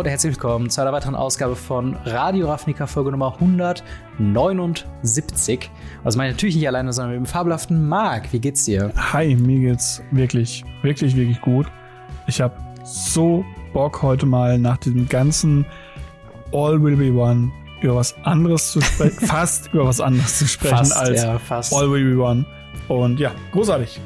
und herzlich willkommen zu einer weiteren Ausgabe von Radio Ravnica Folge Nummer 179. Also meine natürlich nicht alleine, sondern mit dem fabelhaften Marc. Wie geht's dir? Hi, mir geht's wirklich, wirklich, wirklich gut. Ich habe so Bock heute mal nach diesem ganzen All Will Be One über was anderes zu sprechen, fast über was anderes zu sprechen Fast, als ja. All Will Be One. Und ja, großartig.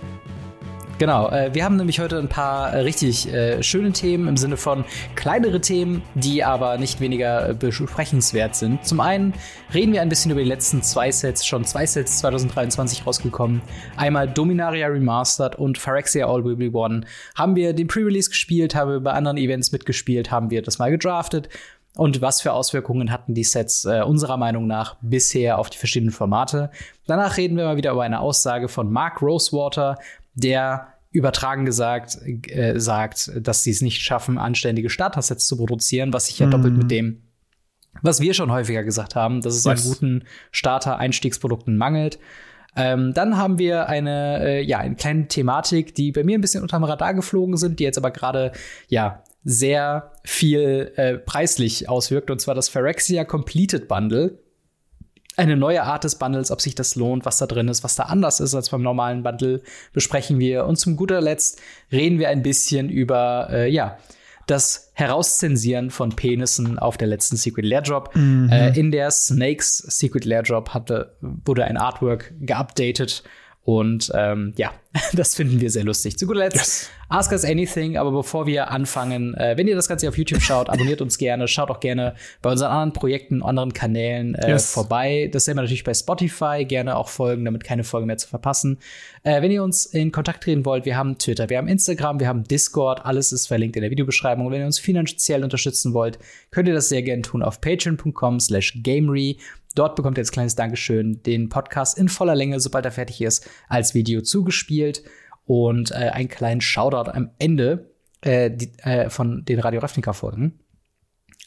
Genau, äh, wir haben nämlich heute ein paar äh, richtig äh, schöne Themen im Sinne von kleinere Themen, die aber nicht weniger besprechenswert sind. Zum einen reden wir ein bisschen über die letzten zwei Sets, schon zwei Sets 2023 rausgekommen. Einmal Dominaria Remastered und Phyrexia All Will Be One. Haben wir den Pre-Release gespielt, haben wir bei anderen Events mitgespielt, haben wir das mal gedraftet. Und was für Auswirkungen hatten die Sets äh, unserer Meinung nach bisher auf die verschiedenen Formate? Danach reden wir mal wieder über eine Aussage von Mark Rosewater, der übertragen gesagt äh, sagt, dass sie es nicht schaffen, anständige Starter-Sets zu produzieren, was sich ja Mhm. doppelt mit dem, was wir schon häufiger gesagt haben, dass es Yes. an guten Starter-Einstiegsprodukten mangelt. Ähm, dann haben wir eine, äh, ja, eine kleine Thematik, die bei mir ein bisschen unterm Radar geflogen sind, die jetzt aber gerade, ja, sehr viel äh, preislich auswirkt, und zwar das Phyrexia Completed Bundle eine neue Art des Bundles, ob sich das lohnt, was da drin ist, was da anders ist als beim normalen Bundle, besprechen wir. Und zum guter Letzt reden wir ein bisschen über, äh, ja, das Herauszensieren von Penissen auf der letzten Secret Lair Drop. Äh, in der Snakes Secret Lair Drop hatte, wurde ein Artwork geupdatet. Und ähm, ja, das finden wir sehr lustig. Zu guter Letzt, Yes. Ask Us Anything. Aber bevor wir anfangen, äh, wenn ihr das Ganze auf YouTube schaut, abonniert uns gerne. Schaut auch gerne bei unseren anderen Projekten, anderen Kanälen äh, Yes. vorbei. Dasselbe natürlich bei Spotify. Gerne auch folgen, damit keine Folge mehr zu verpassen. Äh, wenn ihr uns in Kontakt treten wollt, wir haben Twitter, wir haben Instagram, wir haben Discord. Alles ist verlinkt in der Videobeschreibung. Und wenn ihr uns finanziell unterstützen wollt, könnt ihr das sehr gerne tun auf patreon.com slash gamery. Dort bekommt ihr als kleines Dankeschön den Podcast in voller Länge, sobald er fertig ist, als Video zugespielt und äh, einen kleinen Shoutout am Ende äh, die, äh, von den Radio Ravnica-Folgen.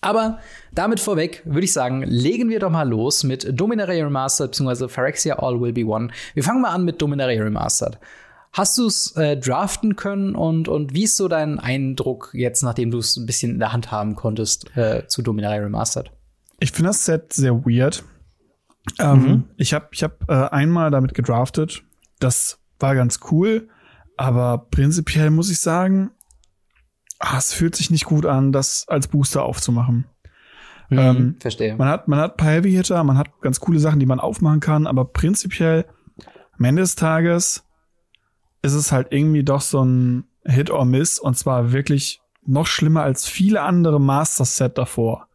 Aber damit vorweg würde ich sagen, legen wir doch mal los mit Dominaria Remastered bzw. Phyrexia All Will Be One. Wir fangen mal an mit Dominaria Remastered. Hast du es äh, draften können und, und wie ist so dein Eindruck jetzt, nachdem du es ein bisschen in der Hand haben konntest, äh, zu Dominaria Remastered? Ich finde das Set sehr weird. Ähm, Ich habe ich hab, äh, einmal damit gedraftet. Das war ganz cool. Aber prinzipiell muss ich sagen, ah, es fühlt sich nicht gut an, das als Booster aufzumachen. Ähm, verstehe. Man hat, man hat ein paar Heavy Hitter, man hat ganz coole Sachen, die man aufmachen kann, aber prinzipiell am Ende des Tages ist es halt irgendwie doch so ein Hit or Miss und zwar wirklich noch schlimmer als viele andere Master Set davor.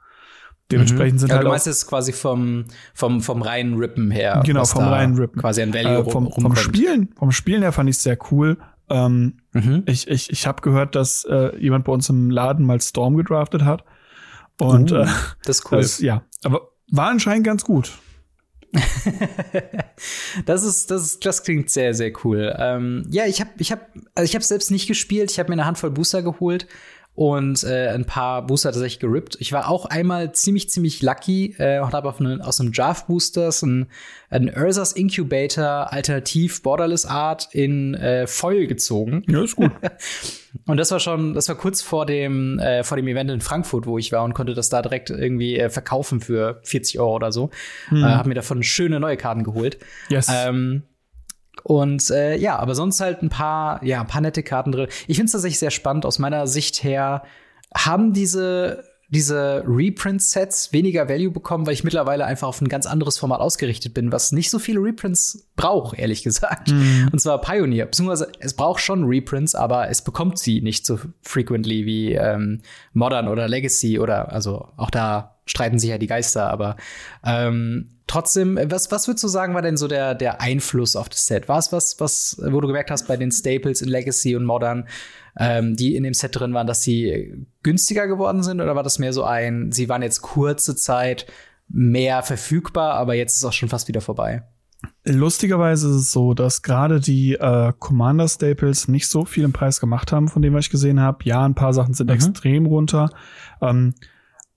Dementsprechend sind ja, halt du meinst es quasi vom, vom, vom reinen Rippen her. Genau, vom reinen Rippen. Quasi ein Value äh, vom, rum, vom rumkommt. Spielen, vom Spielen her fand ich sehr cool. Ähm, Mhm. ich ich, ich habe gehört, dass äh, jemand bei uns im Laden mal Storm gedraftet hat. Und Uh, äh, das ist cool. das, ja, aber war anscheinend ganz gut. das ist, das ist, das klingt sehr, sehr cool. Ähm, ja, ich habe, ich habe, also ich habe selbst nicht gespielt. Ich habe mir eine Handvoll Booster geholt und äh, ein paar Booster tatsächlich gerippt. Ich war auch einmal ziemlich, ziemlich lucky äh, und habe eine, aus einem Draft Boosters ein, ein Ursas Incubator Alternativ Borderless Art in äh, Foil gezogen. Ja, ist gut. Und das war schon, das war kurz vor dem, äh, vor dem Event in Frankfurt, wo ich war und konnte das da direkt irgendwie äh, verkaufen für 40 Euro oder so. Äh, hab mir davon schöne neue Karten geholt. Yes. Ähm, und äh, ja, aber sonst halt ein paar, ja, ein paar nette Karten drin. Ich finde es tatsächlich sehr spannend aus meiner Sicht her. Haben diese diese Reprint-Sets weniger Value bekommen, weil ich mittlerweile einfach auf ein ganz anderes Format ausgerichtet bin, was nicht so viele Reprints braucht, ehrlich gesagt. Und zwar Pioneer. Beziehungsweise es braucht schon Reprints, aber es bekommt sie nicht so frequently wie ähm, Modern oder Legacy oder also auch da streiten sich ja die Geister, aber ähm, trotzdem, was, was würdest du sagen, war denn so der, der Einfluss auf das Set? War es was, was, wo du gemerkt hast bei den Staples in Legacy und Modern, ähm, die in dem Set drin waren, dass sie günstiger geworden sind? Oder war das mehr so ein, sie waren jetzt kurze Zeit mehr verfügbar, aber jetzt ist auch schon fast wieder vorbei? Lustigerweise ist es so, dass gerade die äh, Commander Staples nicht so viel im Preis gemacht haben, von dem was ich gesehen habe. Ja, ein paar Sachen sind Mhm. extrem runter. Ähm,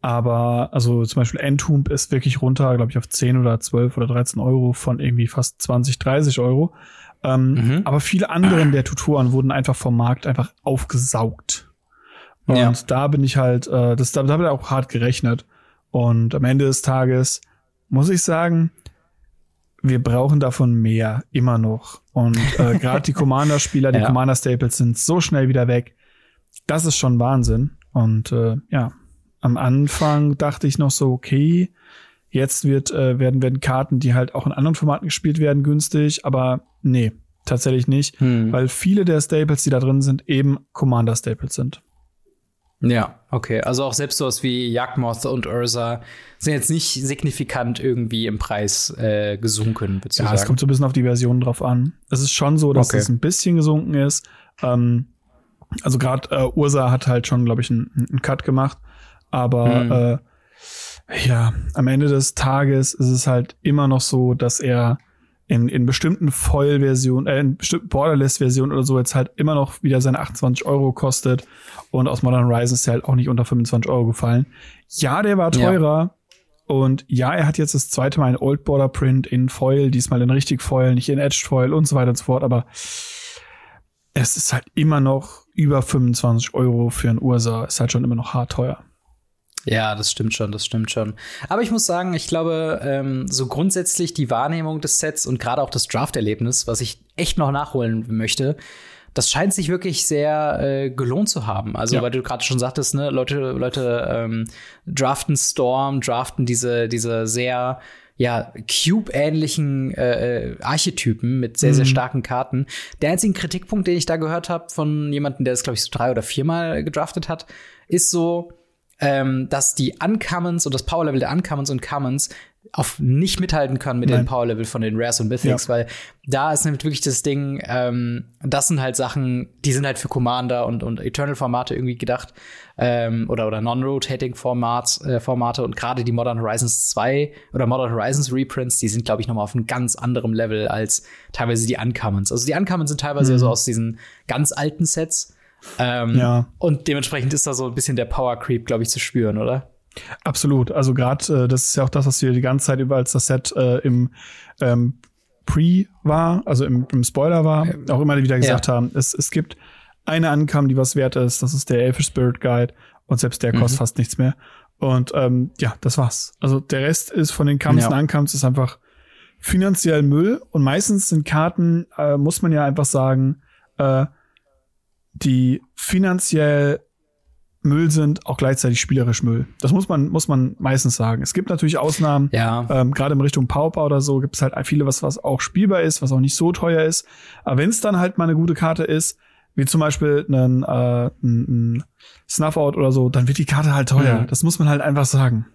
aber also zum Beispiel Entomb ist wirklich runter, glaube ich, auf 10 oder 12 oder 13 Euro von irgendwie fast 20, 30 Euro. Ähm, Mhm. Aber viele andere der Tutoren wurden einfach vom Markt einfach aufgesaugt. Und Ja. da bin ich halt, äh, das, da, da habe ich auch hart gerechnet. Und am Ende des Tages muss ich sagen, wir brauchen davon mehr, immer noch. Und äh, gerade die Commander-Spieler, die Ja. Commander-Staples sind so schnell wieder weg. Das ist schon Wahnsinn. Und äh, ja, am Anfang dachte ich noch so, okay, jetzt wird, äh, werden, werden Karten, die halt auch in anderen Formaten gespielt werden, günstig. Aber nee, tatsächlich nicht. Hm. Weil viele der Staples, die da drin sind, eben Commander-Staples sind. Ja, okay. Also auch selbst sowas wie Jagdmoth und Ursa sind jetzt nicht signifikant irgendwie im Preis äh, gesunken, Ja, es kommt so ein bisschen auf die Version drauf an. Es ist schon so, dass Okay. es ein bisschen gesunken ist. Ähm, also gerade äh, Ursa hat halt schon, glaube ich, einen, einen Cut gemacht. Aber äh, ja, am Ende des Tages ist es halt immer noch so, dass er in, in bestimmten Foil-Versionen, äh, in bestimmten Borderless-Versionen oder so jetzt halt immer noch wieder seine 28 Euro kostet. Und aus Modern Horizons ist er halt auch nicht unter 25 Euro gefallen. Ja, der war Ja. teurer. Und ja, er hat jetzt das zweite Mal ein Old Border Print in Foil, diesmal in richtig Foil, nicht in Edged Foil und so weiter und so fort. Aber es ist halt immer noch über 25 Euro für ein Ursa. Ist halt schon immer noch hart teuer. Ja, das stimmt schon, das stimmt schon. Aber ich muss sagen, ich glaube, ähm, so grundsätzlich die Wahrnehmung des Sets und gerade auch das Draft-Erlebnis, was ich echt noch nachholen möchte, das scheint sich wirklich sehr äh, gelohnt zu haben. Also, Ja. weil du gerade schon sagtest, ne, Leute, Leute ähm, draften Storm, draften diese, diese sehr ja, Cube-ähnlichen äh, äh, Archetypen mit sehr, sehr Mhm. starken Karten. Der einzige Kritikpunkt, den ich da gehört habe von jemandem, der das, glaube ich, so drei oder viermal gedraftet hat, ist so, ähm, dass die Uncommons und das Powerlevel der Uncommons und Commons auf nicht mithalten können mit Nein. dem Powerlevel von den Rares und Mythics, Ja. weil da ist nämlich wirklich das Ding, ähm, das sind halt Sachen, die sind halt für Commander und, und Eternal-Formate irgendwie gedacht ähm, oder, oder Non-Rotating-Format, äh, Formate und gerade die Modern Horizons 2 oder Modern Horizons Reprints, die sind, glaube ich, noch mal auf einem ganz anderem Level als teilweise die Uncommons. Also die Uncommons sind teilweise ja so aus diesen ganz alten Sets. Ähm, Ja. Und dementsprechend ist da so ein bisschen der Power Creep, glaube ich, zu spüren, oder? Absolut. Also gerade, äh, das ist ja auch das, was wir die ganze Zeit über als das Set äh, im ähm, Pre war, also im, im Spoiler war, auch immer wieder gesagt haben, es, es gibt eine Ankam, die was wert ist, das ist der Elfish Spirit Guide und selbst der kostet fast nichts mehr. Und ähm, ja, das war's. Also der Rest ist von den Kams Ja. und Ankams ist einfach finanziell Müll und meistens sind Karten, äh, muss man ja einfach sagen, äh, die finanziell Müll sind, auch gleichzeitig spielerisch Müll. Das muss man, muss man meistens sagen. Es gibt natürlich Ausnahmen, Ja. ähm, gerade in Richtung Pauper oder so gibt es halt viele, was, was auch spielbar ist, was auch nicht so teuer ist. Aber wenn es dann halt mal eine gute Karte ist, wie zum Beispiel ein, äh, ein, ein Snuff-Out oder so, dann wird die Karte halt teuer. Mhm. Das muss man halt einfach sagen.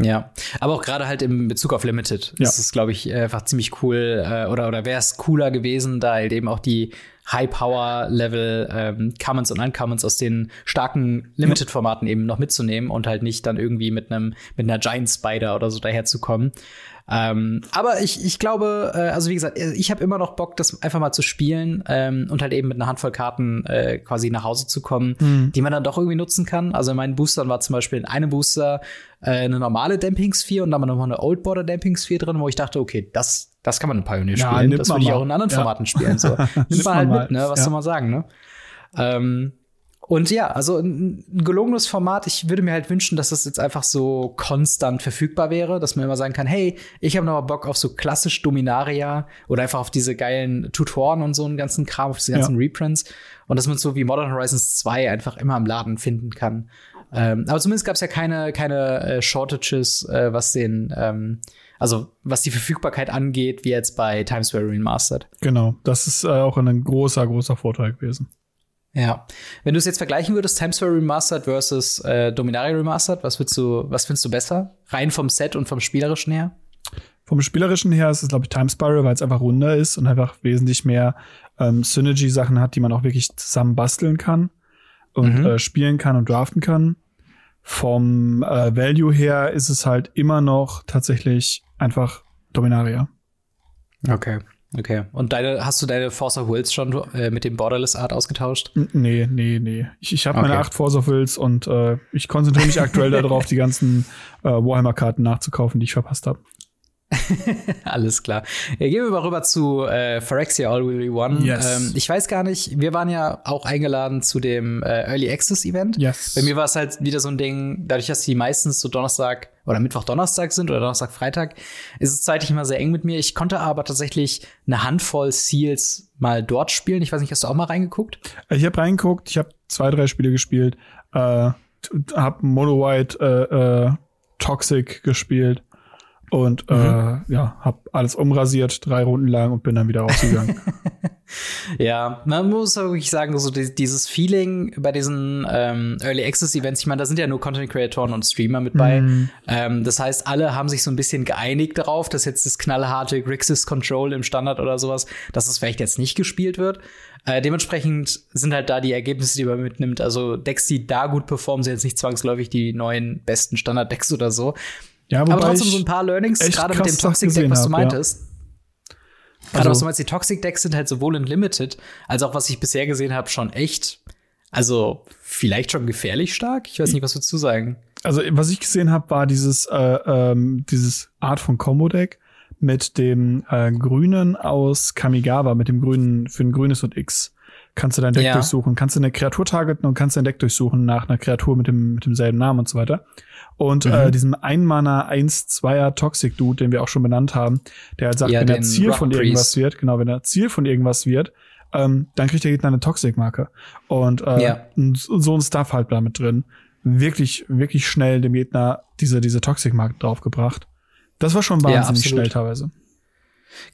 Ja, aber auch gerade halt im Bezug auf Limited Ja. ist es, glaube ich, einfach ziemlich cool äh, oder oder wäre es cooler gewesen, da halt eben auch die High Power Level ähm, Commons und Uncommons aus den starken Limited Formaten eben noch mitzunehmen und halt nicht dann irgendwie mit einem mit einer Giant Spider oder so daherzukommen. Ähm, aber ich, ich glaube, äh, also wie gesagt, ich habe immer noch Bock, das einfach mal zu spielen ähm, und halt eben mit einer Handvoll Karten äh, quasi nach Hause zu kommen, Mhm. die man dann doch irgendwie nutzen kann. Also in meinen Boostern war zum Beispiel in einem Booster äh, eine normale Damping-Sphere und dann war noch mal eine Old Border Damping-Sphere drin, wo ich dachte, okay, das, das kann man in Pioneer Ja, spielen. Das man würde ich auch in anderen Ja. Formaten spielen. So. Nimmt Nimmt man halt mit, ne? Was Ja. soll man sagen, ne? Ähm, und ja, also ein, gelungenes Format. Ich würde mir halt wünschen, dass das jetzt einfach so konstant verfügbar wäre, dass man immer sagen kann, hey, ich habe noch mal Bock auf so klassisch Dominaria oder einfach auf diese geilen Tutoren und so einen ganzen Kram, auf diese ganzen Reprints. Und dass man so wie Modern Horizons 2 einfach immer im Laden finden kann. Ähm, aber zumindest gab es ja keine, keine äh, Shortages, äh, was den, ähm, also was die Verfügbarkeit angeht, wie jetzt bei Times Square Remastered. Genau. Das ist äh, auch ein großer, großer Vorteil gewesen. Ja. Wenn du es jetzt vergleichen würdest, Times Square Remastered versus äh, Dominaria Remastered, was würdest du, was findest du besser? Rein vom Set und vom Spielerischen her? Vom Spielerischen her ist es, glaube ich, Time Spiral, weil es einfach runder ist und einfach wesentlich mehr ähm, Synergy-Sachen hat, die man auch wirklich zusammen basteln kann und Mhm. äh, spielen kann und draften kann. Vom äh, Value her ist es halt immer noch tatsächlich einfach Dominaria. Okay. Okay. Und deine, hast du deine Force of Wills schon äh, mit dem Borderless Art ausgetauscht? Nee, nee, nee. Ich, ich habe meine Okay. acht Force of Wills und äh, ich konzentriere mich aktuell darauf, die ganzen äh, Warhammer-Karten nachzukaufen, die ich verpasst habe. Alles klar. Ja, gehen wir mal rüber zu äh, Phyrexia All Will Be One. Yes. Ähm, ich weiß gar nicht, wir waren ja auch eingeladen zu dem äh, Early Access Event. Yes. Bei mir war es halt wieder so ein Ding, dadurch, dass die meistens so Donnerstag oder Mittwoch, Donnerstag sind oder Donnerstag, Freitag, ist es zeitlich immer sehr eng mit mir. Ich konnte aber tatsächlich eine Handvoll Seals mal dort spielen. Ich weiß nicht, hast du auch mal reingeguckt? Ich habe reingeguckt, ich habe zwei, drei Spiele gespielt, äh, hab Mono White äh, äh, Toxic gespielt und Mhm. äh, ja, hab alles umrasiert, drei Runden lang und bin dann wieder rausgegangen. Ja, man muss auch wirklich sagen, so die- dieses Feeling bei diesen ähm, Early Access Events, ich meine, da sind ja nur Content Creatoren und Streamer mit bei. Ähm, das heißt, alle haben sich so ein bisschen geeinigt darauf, dass jetzt das knallharte Grixis Control im Standard oder sowas, dass es vielleicht jetzt nicht gespielt wird. Äh, dementsprechend sind halt da die Ergebnisse, die man mitnimmt. Also Decks, die da gut performen, sind jetzt nicht zwangsläufig die neuen besten Standard-Decks oder so. Ja, Aber trotzdem so ein paar Learnings, gerade mit dem Toxic Deck, was du hab, ja. meintest. Gerade Also- was du meinst, die Toxic Decks sind halt sowohl in Limited, als auch was ich bisher gesehen habe, schon echt, also vielleicht schon gefährlich stark. Ich weiß nicht, was würdest du sagen? Also, was ich gesehen habe, war dieses, äh, ähm, dieses Art von Combo-Deck mit dem äh, Grünen aus Kamigawa, mit dem Grünen für ein Grünes und X. Kannst du dein Deck Ja. durchsuchen, kannst du eine Kreatur targeten und kannst dein Deck durchsuchen nach einer Kreatur mit dem mit demselben Namen und so weiter. Und Mhm. äh, diesem Ein-Mana 1-2er Toxic Dude, den wir auch schon benannt haben, der halt sagt, Ja, wenn er Ziel Rock von Priest. irgendwas wird, genau, wenn er Ziel von irgendwas wird, ähm, dann kriegt der Gegner eine Toxic-Marke. Und äh, Ja. so ein Stuff halt da mit drin. Wirklich, wirklich schnell dem Gegner diese, diese Toxic-Marke draufgebracht. Das war schon Ja, wahnsinnig absolut. schnell teilweise.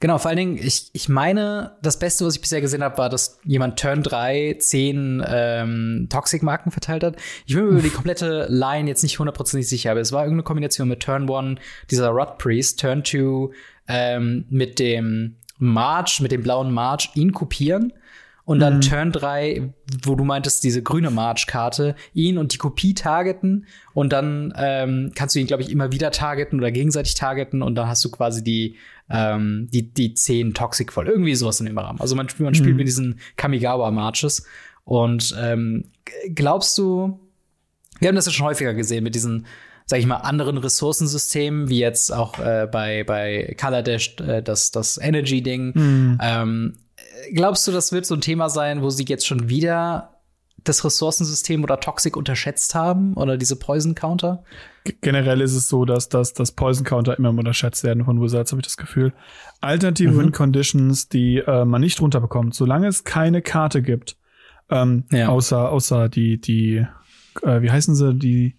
Genau, vor allen Dingen, ich, ich meine, das Beste, was ich bisher gesehen habe, war, dass jemand Turn 3 10 ähm, Toxic-Marken verteilt hat. Ich bin mir über die komplette Line jetzt nicht hundertprozentig sicher, aber es war irgendeine Kombination mit Turn 1, dieser Rod Priest, Turn 2 ähm, mit dem March, mit dem blauen March, ihn kopieren. Und dann Turn 3, wo du meintest, diese grüne March-Karte, ihn und die Kopie targeten und dann ähm, kannst du ihn, glaube ich, immer wieder targeten oder gegenseitig targeten und dann hast du quasi die, ähm, die, die 10 Toxic voll. Irgendwie sowas in dem Rahmen. Also man, man spielt mit diesen Kamigawa-Marches. Und ähm, glaubst du, wir haben das ja schon häufiger gesehen mit diesen, sag ich mal, anderen Ressourcensystemen, wie jetzt auch äh, bei, bei Color Dash äh, das, das Energy-Ding. Ähm, glaubst du, das wird so ein Thema sein, wo sie jetzt schon wieder das Ressourcensystem oder Toxic unterschätzt haben oder diese Poison Counter? Generell ist es so, dass, dass, dass Poison Counter immer unterschätzt werden von Wizards, habe ich das Gefühl. Alternative Mhm. Win Conditions, die äh, man nicht runterbekommt, solange es keine Karte gibt, ähm, Ja. außer, außer die, die, äh, wie heißen sie, die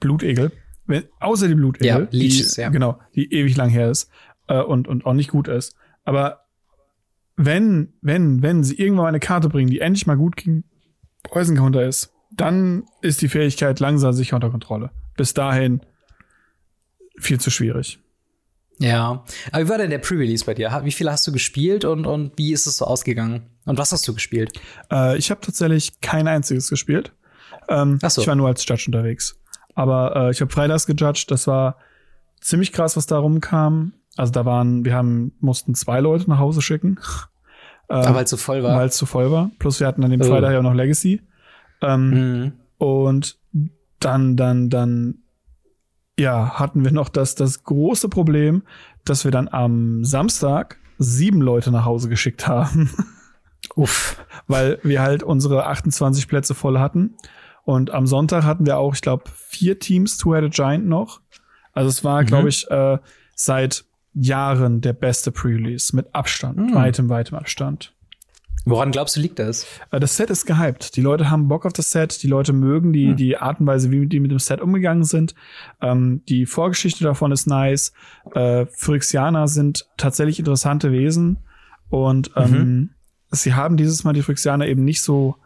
Blutegel. Wenn, außer die Blutegel, Ja, Leeches, die, ja. genau, die ewig lang her ist äh, und, und auch nicht gut ist. Aber wenn, wenn, wenn sie irgendwann mal eine Karte bringen, die endlich mal gut gegen Poison Counter ist, dann ist die Fähigkeit langsam sicher unter Kontrolle. Bis dahin viel zu schwierig. Ja. Aber wie war denn der Pre-Release bei dir? Wie viele hast du gespielt und, und wie ist es so ausgegangen? Und was hast du gespielt? Äh, ich habe tatsächlich kein einziges gespielt. Ähm, Ach so. Ich war nur als Judge unterwegs. Aber äh, ich habe Freitags gejudged. Das war ziemlich krass, was da rumkam. Also da waren, wir haben mussten zwei Leute nach Hause schicken. Äh, Aber weil es so voll war. weil es zu voll war. Plus wir hatten an dem Oh. Freitag ja auch noch Legacy. Ähm, Mhm. Und dann, dann, dann, ja, hatten wir noch das, das große Problem, dass wir dann am Samstag sieben Leute nach Hause geschickt haben, Uff. weil wir halt unsere 28 Plätze voll hatten. Und am Sonntag hatten wir auch, ich glaube, vier Teams Two-Headed Giant noch. Also es war, Mhm. glaube ich, äh, seit Jahren der beste Pre-Release mit Abstand, Mhm. weitem, weitem Abstand. Woran glaubst du, liegt das? Äh, Das Set ist gehypt. Die Leute haben Bock auf das Set. Die Leute mögen die, Hm. die Art und Weise, wie die mit dem Set umgegangen sind. Ähm, die Vorgeschichte davon ist nice. Äh, Phyrexianer sind tatsächlich interessante Wesen. Und ähm, Mhm. sie haben dieses Mal die Phyrexianer eben nicht so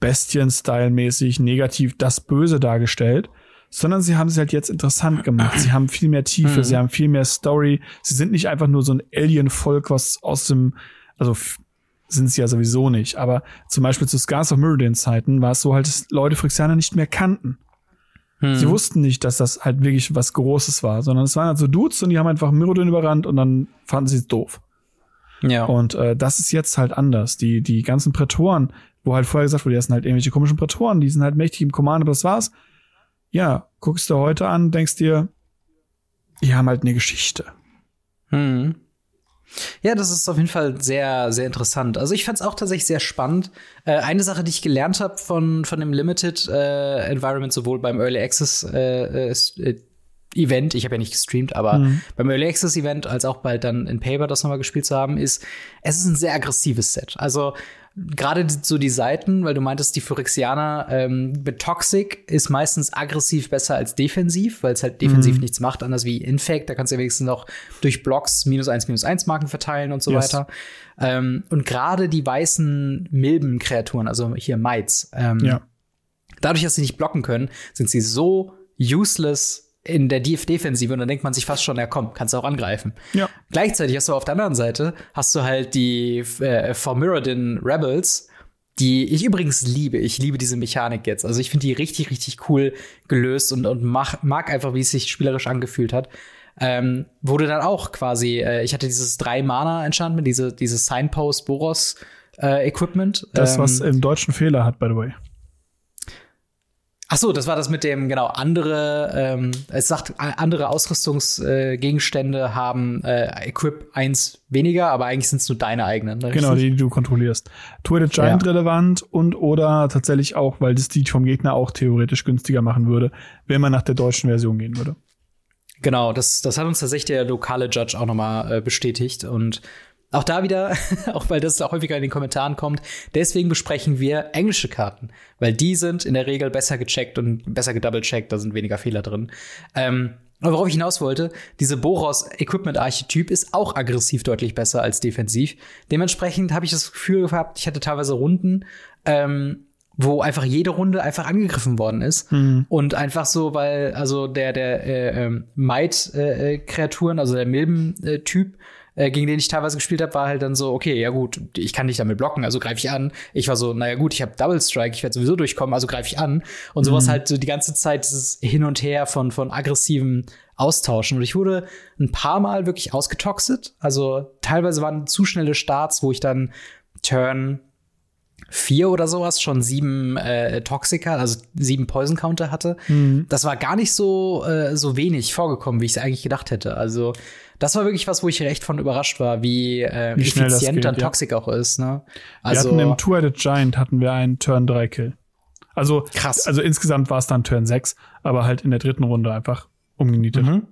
Bestien-Style-mäßig negativ das Böse dargestellt, sondern sie haben sie halt jetzt interessant gemacht. Sie haben viel mehr Tiefe, Mhm. sie haben viel mehr Story. Sie sind nicht einfach nur so ein Alien-Volk, was aus dem, also sind sie ja sowieso nicht, aber zum Beispiel zu Scars of Meridian Zeiten war es so halt, dass Leute Phyrexianer nicht mehr kannten. Hm. Sie wussten nicht, dass das halt wirklich was Großes war, sondern es waren halt so Dudes und die haben einfach Mirrodin überrannt und dann fanden sie es doof. Ja. Und äh, das ist jetzt halt anders. Die, die ganzen Prätoren, wo halt vorher gesagt wurde, das sind halt irgendwelche komischen Prätoren, die sind halt mächtig im Command, aber das war's. Ja, guckst du heute an, denkst dir, die haben halt eine Geschichte. Hm. Ja, das ist auf jeden Fall sehr, sehr interessant. Also ich fand es auch tatsächlich sehr spannend. Äh, eine Sache, die ich gelernt habe von, von dem Limited äh, Environment, sowohl beim Early Access äh, äh Event, ich habe ja nicht gestreamt, aber mhm. beim Early Access Event, als auch bald dann in Paper das nochmal gespielt zu haben, ist, es ist ein sehr aggressives Set. Also gerade so die Seiten, weil du meintest, die Phyrexianer ähm, mit Toxic ist meistens aggressiv besser als defensiv, weil es halt defensiv mhm. nichts macht, anders wie Infect. Da kannst du ja wenigstens noch durch Blocks minus eins, minus eins Marken verteilen und so yes. weiter. Ähm, und gerade die weißen Milben-Kreaturen, also hier Mites, ähm, ja. dadurch, dass sie nicht blocken können, sind sie so useless in der defensive und dann denkt man sich fast schon, ja komm, kannst du auch angreifen. Ja. Gleichzeitig hast du auf der anderen Seite, hast du halt die äh, Formirodin Rebels, die ich übrigens liebe. Ich liebe diese Mechanik jetzt. Also ich finde die richtig, richtig cool gelöst und, und mach, mag einfach, wie es sich spielerisch angefühlt hat. Ähm, wurde dann auch quasi, äh, ich hatte dieses drei Mana Enchantment, diese, dieses Signpost Boros äh, Equipment. Das, ähm, was im deutschen Fehler hat, by the way. Ach so, das war das mit dem genau andere. Ähm, es sagt andere Ausrüstungsgegenstände äh, haben äh, Equip 1 weniger, aber eigentlich sind es nur deine eigenen. Ne? Genau, die, die du kontrollierst. Two-Headed Giant ja. relevant und oder tatsächlich auch, weil das die vom Gegner auch theoretisch günstiger machen würde, wenn man nach der deutschen Version gehen würde. Genau, das, das hat uns tatsächlich der lokale Judge auch nochmal äh, bestätigt und auch da wieder, auch weil das auch häufiger in den Kommentaren kommt, deswegen besprechen wir englische Karten, weil die sind in der Regel besser gecheckt und besser gedouble-checkt, da sind weniger Fehler drin. Ähm, aber worauf ich hinaus wollte, diese Boros Equipment Archetyp ist auch aggressiv deutlich besser als defensiv. Dementsprechend habe ich das Gefühl gehabt, ich hatte teilweise Runden, ähm, wo einfach jede Runde einfach angegriffen worden ist mhm. und einfach so, weil also der der äh, ähm, Might äh, Kreaturen, also der Milben äh, Typ äh, gegen den ich teilweise gespielt habe, war halt dann so, okay, ja gut, ich kann dich damit blocken, also greife ich an. Ich war so, naja gut, ich habe Double Strike, ich werde sowieso durchkommen, also greife ich an. Und sowas mhm. halt so die ganze Zeit dieses Hin und Her von, von aggressiven Austauschen. Und ich wurde ein paar Mal wirklich ausgetoxet. Also teilweise waren zu schnelle Starts, wo ich dann Turn vier oder sowas schon sieben äh, Toxiker, also sieben Poison Counter hatte. Mhm. Das war gar nicht so äh, so wenig vorgekommen, wie ich es eigentlich gedacht hätte. Also das war wirklich was, wo ich recht von überrascht war, wie, äh, wie effizient dann Toxic ja. auch ist. Ne? Also, wir hatten im Two-Headed Giant hatten wir einen Turn 3 Kill. Also krass. Also insgesamt war es dann Turn 6, aber halt in der dritten Runde einfach umgenietet. Mhm.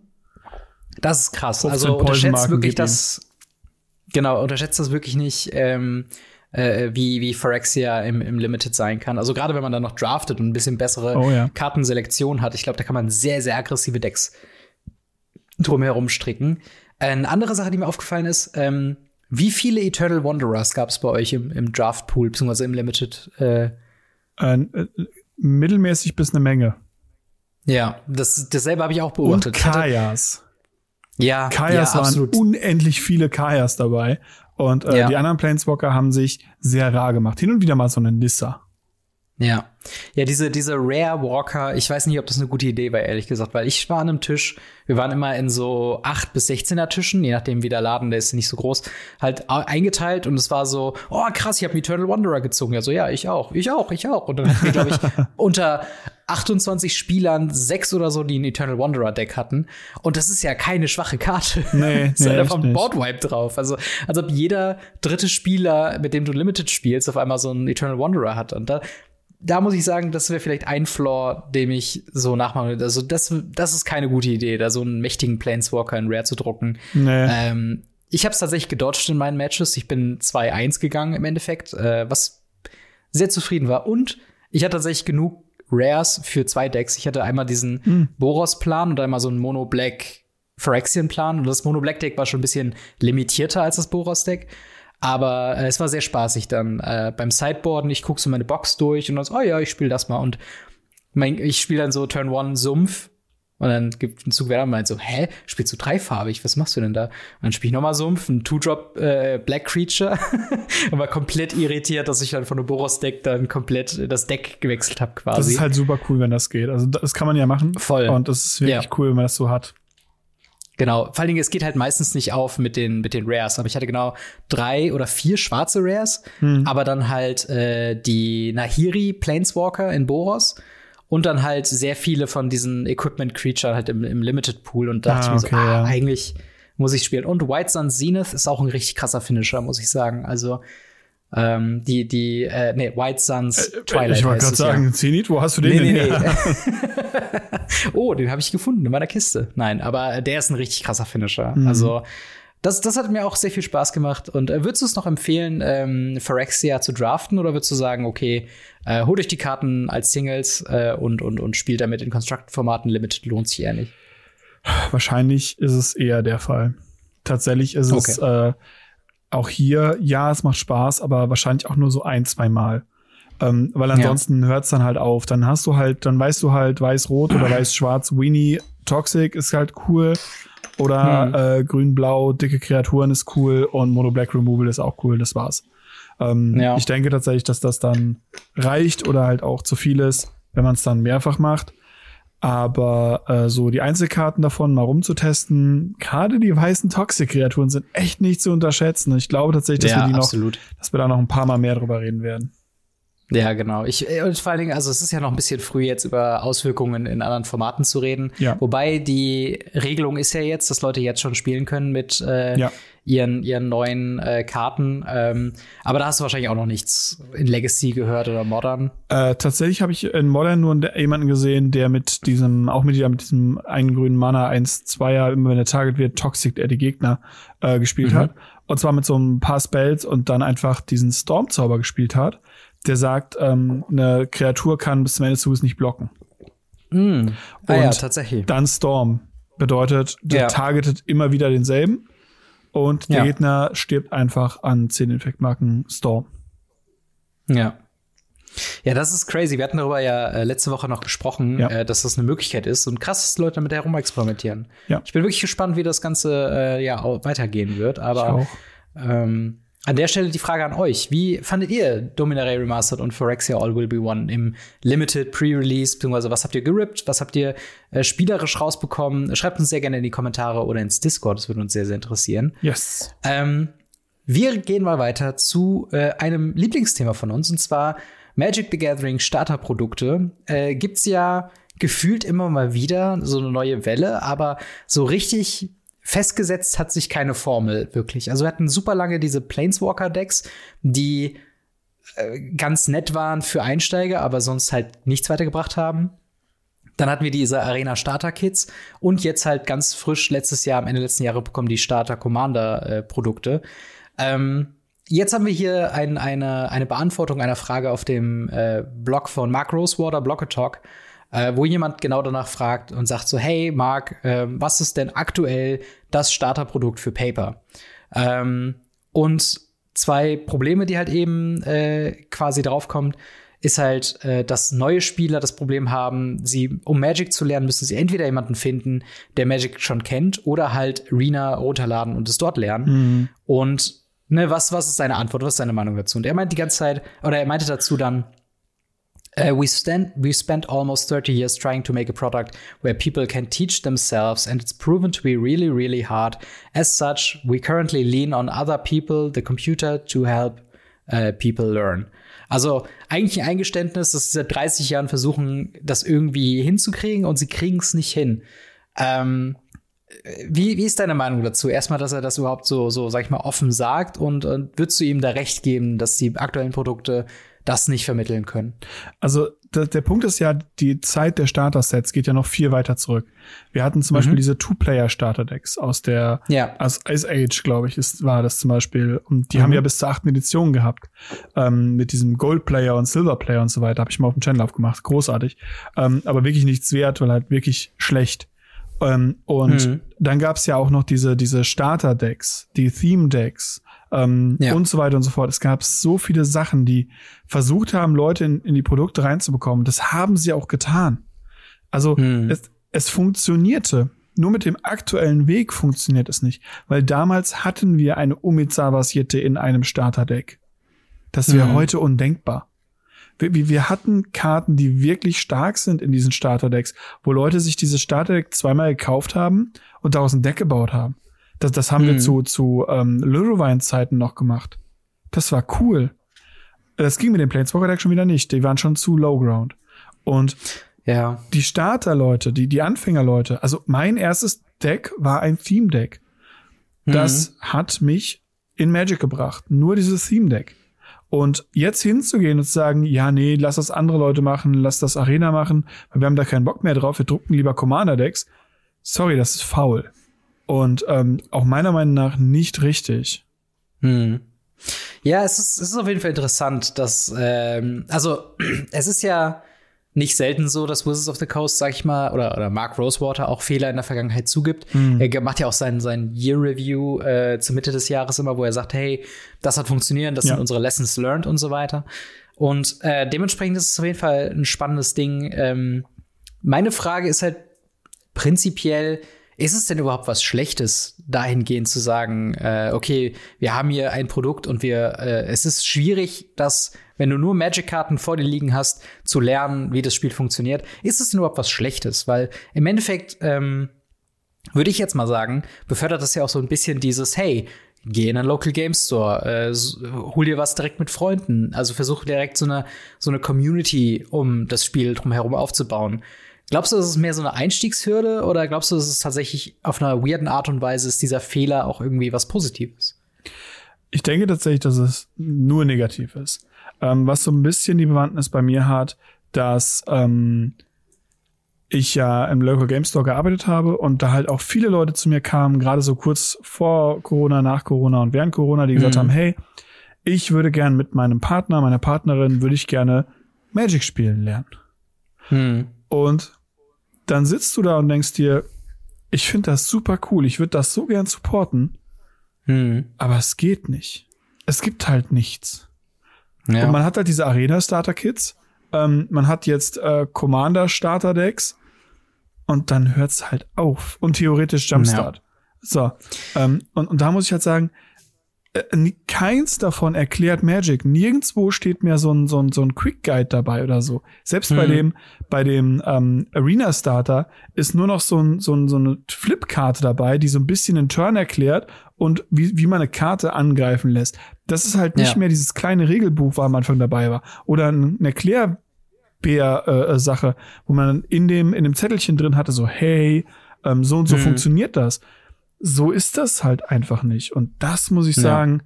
Das ist krass. Also unterschätzt wirklich das. Genau, unterschätzt das wirklich nicht. Ähm, äh, wie, wie Phyrexia im, im Limited sein kann. Also gerade wenn man dann noch draftet und ein bisschen bessere oh, ja. Kartenselektion hat, ich glaube, da kann man sehr, sehr aggressive Decks drumherum stricken. Eine andere Sache, die mir aufgefallen ist, ähm, wie viele Eternal Wanderers gab es bei euch im, im Draft Pool, beziehungsweise im Limited? Äh? Äh, mittelmäßig bis eine Menge. Ja, das, dasselbe habe ich auch beobachtet. Und Kajas. Ja, Kajas ja, waren absolut. unendlich viele Kajas dabei. Und äh, ja. die anderen Planeswalker haben sich sehr rar gemacht. Hin und wieder mal so eine Nissa. Ja. Ja, diese, diese Rare Walker, ich weiß nicht, ob das eine gute Idee war, ehrlich gesagt, weil ich war an einem Tisch, wir waren immer in so 8 bis 16er Tischen, je nachdem wie der Laden, der ist nicht so groß, halt eingeteilt und es war so, oh krass, ich habe Eternal Wanderer gezogen. Ja, so, ja, ich auch, ich auch, ich auch. Und dann hatten wir, glaube ich, unter 28 Spielern sechs oder so, die ein Eternal Wanderer Deck hatten. Und das ist ja keine schwache Karte. Nee, ist nee, einfach ein Boardwipe drauf. Also, als ob jeder dritte Spieler, mit dem du Limited spielst, auf einmal so ein Eternal Wanderer hat. Und da, da muss ich sagen, das wäre vielleicht ein Flaw, dem ich so nachmachen würde. Also, das, das ist keine gute Idee, da so einen mächtigen Planeswalker in Rare zu drucken. Nee. Ähm, ich habe es tatsächlich gedodged in meinen Matches. Ich bin 2-1 gegangen im Endeffekt, äh, was sehr zufrieden war. Und ich hatte tatsächlich genug Rares für zwei Decks. Ich hatte einmal diesen mhm. Boros-Plan und einmal so einen Mono-Black Phyrexian-Plan. Und das Mono-Black-Deck war schon ein bisschen limitierter als das Boros-Deck. Aber äh, es war sehr spaßig dann äh, beim Sideboarden. Ich gucke so meine Box durch und dann so, oh ja, ich spiele das mal. Und mein, ich spiele dann so Turn One Sumpf und dann gibt ein Zug wer dann meint so, hä, spielst du dreifarbig? Was machst du denn da? Und dann spiele ich nochmal Sumpf, ein Two-Drop äh, Black Creature und war komplett irritiert, dass ich dann von einem Boros-Deck dann komplett das Deck gewechselt habe quasi. Das ist halt super cool, wenn das geht. Also das kann man ja machen. Voll. Und das ist wirklich ja. cool, wenn man das so hat. Genau, vor allen Dingen, es geht halt meistens nicht auf mit den, mit den Rares. Aber ich hatte genau drei oder vier schwarze Rares, hm. aber dann halt äh, die Nahiri Planeswalker in Boros und dann halt sehr viele von diesen Equipment Creature halt im, im Limited Pool und dachte ah, ich mir so, ah, ja. eigentlich, muss ich spielen. Und White Sun Zenith ist auch ein richtig krasser Finisher, muss ich sagen. Also ähm, die, die, äh, nee, White Suns äh, Twilight. Ich wollte gerade sagen, ja. Zenith, wo hast du den nee, denn nee? Nee. oh, den habe ich gefunden in meiner Kiste. Nein, aber der ist ein richtig krasser Finisher. Mhm. Also das, das hat mir auch sehr viel Spaß gemacht. Und äh, würdest du es noch empfehlen, ähm, Phyrexia zu draften oder würdest du sagen, okay, äh, holt euch die Karten als Singles äh, und, und, und spielt damit in Construct-Formaten Limited, lohnt sich eher nicht? Wahrscheinlich ist es eher der Fall. Tatsächlich ist okay. es äh, auch hier, ja, es macht Spaß, aber wahrscheinlich auch nur so ein, zwei Mal. Ähm, weil ansonsten ja. hört es dann halt auf. Dann hast du halt, dann weißt du halt weiß-rot oder weiß-schwarz, Weenie, Toxic ist halt cool. Oder hm. äh, grün-blau, dicke Kreaturen ist cool und Mono Black Removal ist auch cool, das war's. Ähm, ja. Ich denke tatsächlich, dass das dann reicht oder halt auch zu viel ist, wenn man es dann mehrfach macht. Aber äh, so die Einzelkarten davon mal rumzutesten, gerade die weißen Toxic-Kreaturen sind echt nicht zu unterschätzen. Ich glaube tatsächlich, dass ja, wir die absolut. noch, dass wir da noch ein paar Mal mehr drüber reden werden. Ja, genau. Ich, äh, und vor allen Dingen, also es ist ja noch ein bisschen früh, jetzt über Auswirkungen in anderen Formaten zu reden. Ja. Wobei die Regelung ist ja jetzt, dass Leute jetzt schon spielen können mit äh, ja. ihren, ihren neuen äh, Karten. Ähm, aber da hast du wahrscheinlich auch noch nichts in Legacy gehört oder Modern. Äh, tatsächlich habe ich in Modern nur jemanden gesehen, der mit diesem, auch mit, mit diesem einen grünen Mana 1-2er, immer wenn der Target wird, Toxic, er die Gegner äh, gespielt mhm. hat. Und zwar mit so ein paar Spells und dann einfach diesen Storm-Zauber gespielt hat der sagt, ähm, eine Kreatur kann bis zum Ende des Zuges nicht blocken. Mm. Ah, ja, tatsächlich. Dann Storm bedeutet, der ja. targetet immer wieder denselben und der ja. Gegner stirbt einfach an 10 Infektmarken Storm. Ja. Ja, das ist crazy. Wir hatten darüber ja äh, letzte Woche noch gesprochen, ja. äh, dass das eine Möglichkeit ist und krass, dass Leute damit herumexperimentieren. Ja. Ich bin wirklich gespannt, wie das Ganze äh, ja weitergehen wird. Aber ähm, an der Stelle die Frage an euch. Wie fandet ihr Dominaria Remastered und Phyrexia All Will Be One im Limited Pre-Release? Beziehungsweise was habt ihr gerippt? Was habt ihr äh, spielerisch rausbekommen? Schreibt uns sehr gerne in die Kommentare oder ins Discord. Das würde uns sehr, sehr interessieren. Yes. Ähm, wir gehen mal weiter zu äh, einem Lieblingsthema von uns und zwar Magic the Gathering Starterprodukte. Äh, gibt's ja gefühlt immer mal wieder so eine neue Welle, aber so richtig festgesetzt hat sich keine Formel wirklich. Also wir hatten super lange diese Planeswalker-Decks, die äh, ganz nett waren für Einsteiger, aber sonst halt nichts weitergebracht haben. Dann hatten wir diese Arena Starter Kits und jetzt halt ganz frisch letztes Jahr, am Ende letzten Jahres bekommen die Starter Commander äh, Produkte. Ähm, jetzt haben wir hier ein, eine, eine Beantwortung einer Frage auf dem äh, Blog von Mark Rosewater, Blocketalk. Talk äh, wo jemand genau danach fragt und sagt so, hey Marc, äh, was ist denn aktuell das Starterprodukt für Paper? Ähm, und zwei Probleme, die halt eben äh, quasi draufkommt, ist halt, äh, dass neue Spieler das Problem haben, sie, um Magic zu lernen, müssen sie entweder jemanden finden, der Magic schon kennt, oder halt Arena runterladen und es dort lernen. Mhm. Und ne, was, was ist seine Antwort, was ist seine Meinung dazu? Und er meint die ganze Zeit, oder er meinte dazu dann, Uh, we, stand, we spent almost 30 years trying to make a product where people can teach themselves, and it's proven to be really, really hard. As such, we currently lean on other people, the computer, to help uh, people learn. Also eigentlich ein Eingeständnis, dass sie seit 30 Jahren versuchen, das irgendwie hinzukriegen und sie kriegen es nicht hin. Ähm, wie, wie ist deine Meinung dazu? Erstmal, dass er das überhaupt so, so, sag ich mal, offen sagt und, und würdest du ihm da recht geben, dass die aktuellen Produkte das nicht vermitteln können. Also der, der Punkt ist ja, die Zeit der Starter-Sets geht ja noch viel weiter zurück. Wir hatten zum mhm. Beispiel diese Two-Player-Starter-Decks aus der ja. aus Ice Age, glaube ich, ist, war das zum Beispiel. Und die mhm. haben wir ja bis zur achten Edition gehabt. Ähm, mit diesem Gold-Player und Silver-Player und so weiter. Habe ich mal auf dem Channel aufgemacht. Großartig. Ähm, aber wirklich nichts wert, weil halt wirklich schlecht. Ähm, und mhm. dann gab's ja auch noch diese, diese Starter-Decks, die Theme-Decks ähm, ja. und so weiter und so fort. Es gab so viele Sachen, die versucht haben, Leute in, in die Produkte reinzubekommen. Das haben sie auch getan. Also hm. es, es funktionierte. Nur mit dem aktuellen Weg funktioniert es nicht, weil damals hatten wir eine Umizawa-Siete in einem Starterdeck. Das wäre hm. heute undenkbar. Wir, wir hatten Karten, die wirklich stark sind in diesen Starterdecks, wo Leute sich dieses Starterdeck zweimal gekauft haben und daraus ein Deck gebaut haben. Das, das haben hm. wir zu, zu ähm, Lurowine-Zeiten noch gemacht. Das war cool. Das ging mit dem Planeswalker Deck schon wieder nicht. Die waren schon zu low ground. Und ja. die Starter-Leute, die, die Anfänger-Leute, also mein erstes Deck war ein Theme-Deck. Das mhm. hat mich in Magic gebracht. Nur dieses Theme Deck. Und jetzt hinzugehen und zu sagen, ja, nee, lass das andere Leute machen, lass das Arena machen, weil wir haben da keinen Bock mehr drauf, wir drucken lieber Commander-Decks. Sorry, das ist faul. Und ähm, auch meiner Meinung nach nicht richtig. Hm. Ja, es ist, es ist auf jeden Fall interessant, dass, ähm, also, es ist ja nicht selten so, dass Wizards of the Coast, sag ich mal, oder, oder Mark Rosewater auch Fehler in der Vergangenheit zugibt. Mhm. Er macht ja auch sein, sein Year Review äh, zur Mitte des Jahres immer, wo er sagt, hey, das hat funktioniert, das ja. sind unsere Lessons learned und so weiter. Und äh, dementsprechend ist es auf jeden Fall ein spannendes Ding. Ähm, meine Frage ist halt prinzipiell, ist es denn überhaupt was Schlechtes, dahingehend zu sagen, äh, okay, wir haben hier ein Produkt und wir, äh, es ist schwierig, das, wenn du nur Magic-Karten vor dir liegen hast, zu lernen, wie das Spiel funktioniert. Ist es denn überhaupt was Schlechtes? Weil im Endeffekt, ähm, würde ich jetzt mal sagen, befördert das ja auch so ein bisschen dieses, hey, geh in einen Local Game Store, äh, hol dir was direkt mit Freunden. Also versuch direkt so eine, so eine Community um das Spiel drumherum aufzubauen. Glaubst du, das ist mehr so eine Einstiegshürde oder glaubst du, dass es tatsächlich auf einer weirden Art und Weise ist dieser Fehler auch irgendwie was Positives? Ich denke tatsächlich, dass es nur negativ ist. Ähm, was so ein bisschen die Bewandtnis bei mir hat, dass ähm, ich ja im Local Game Store gearbeitet habe und da halt auch viele Leute zu mir kamen, gerade so kurz vor Corona, nach Corona und während Corona, die gesagt mhm. haben, hey, ich würde gern mit meinem Partner, meiner Partnerin, würde ich gerne Magic spielen lernen. Mhm. Und dann sitzt du da und denkst dir, ich finde das super cool, ich würde das so gern supporten, hm. aber es geht nicht. Es gibt halt nichts. Ja. Und man hat halt diese Arena-Starter-Kits, ähm, man hat jetzt äh, Commander-Starter-Decks und dann hört's halt auf. Und theoretisch Jumpstart. Ja. So. Ähm, und, und da muss ich halt sagen, keins davon erklärt Magic. Nirgendwo steht mehr so ein, so ein, so ein Quick Guide dabei oder so. Selbst hm. bei dem, bei dem ähm, Arena Starter ist nur noch so, ein, so, ein, so eine Flipkarte dabei, die so ein bisschen den Turn erklärt und wie, wie man eine Karte angreifen lässt. Das ist halt nicht ja. mehr dieses kleine Regelbuch, was am Anfang dabei war. Oder eine Erklärbär-Sache, äh, wo man in dem, in dem Zettelchen drin hatte, so, hey, ähm, so und so hm. funktioniert das so ist das halt einfach nicht. Und das muss ich sagen,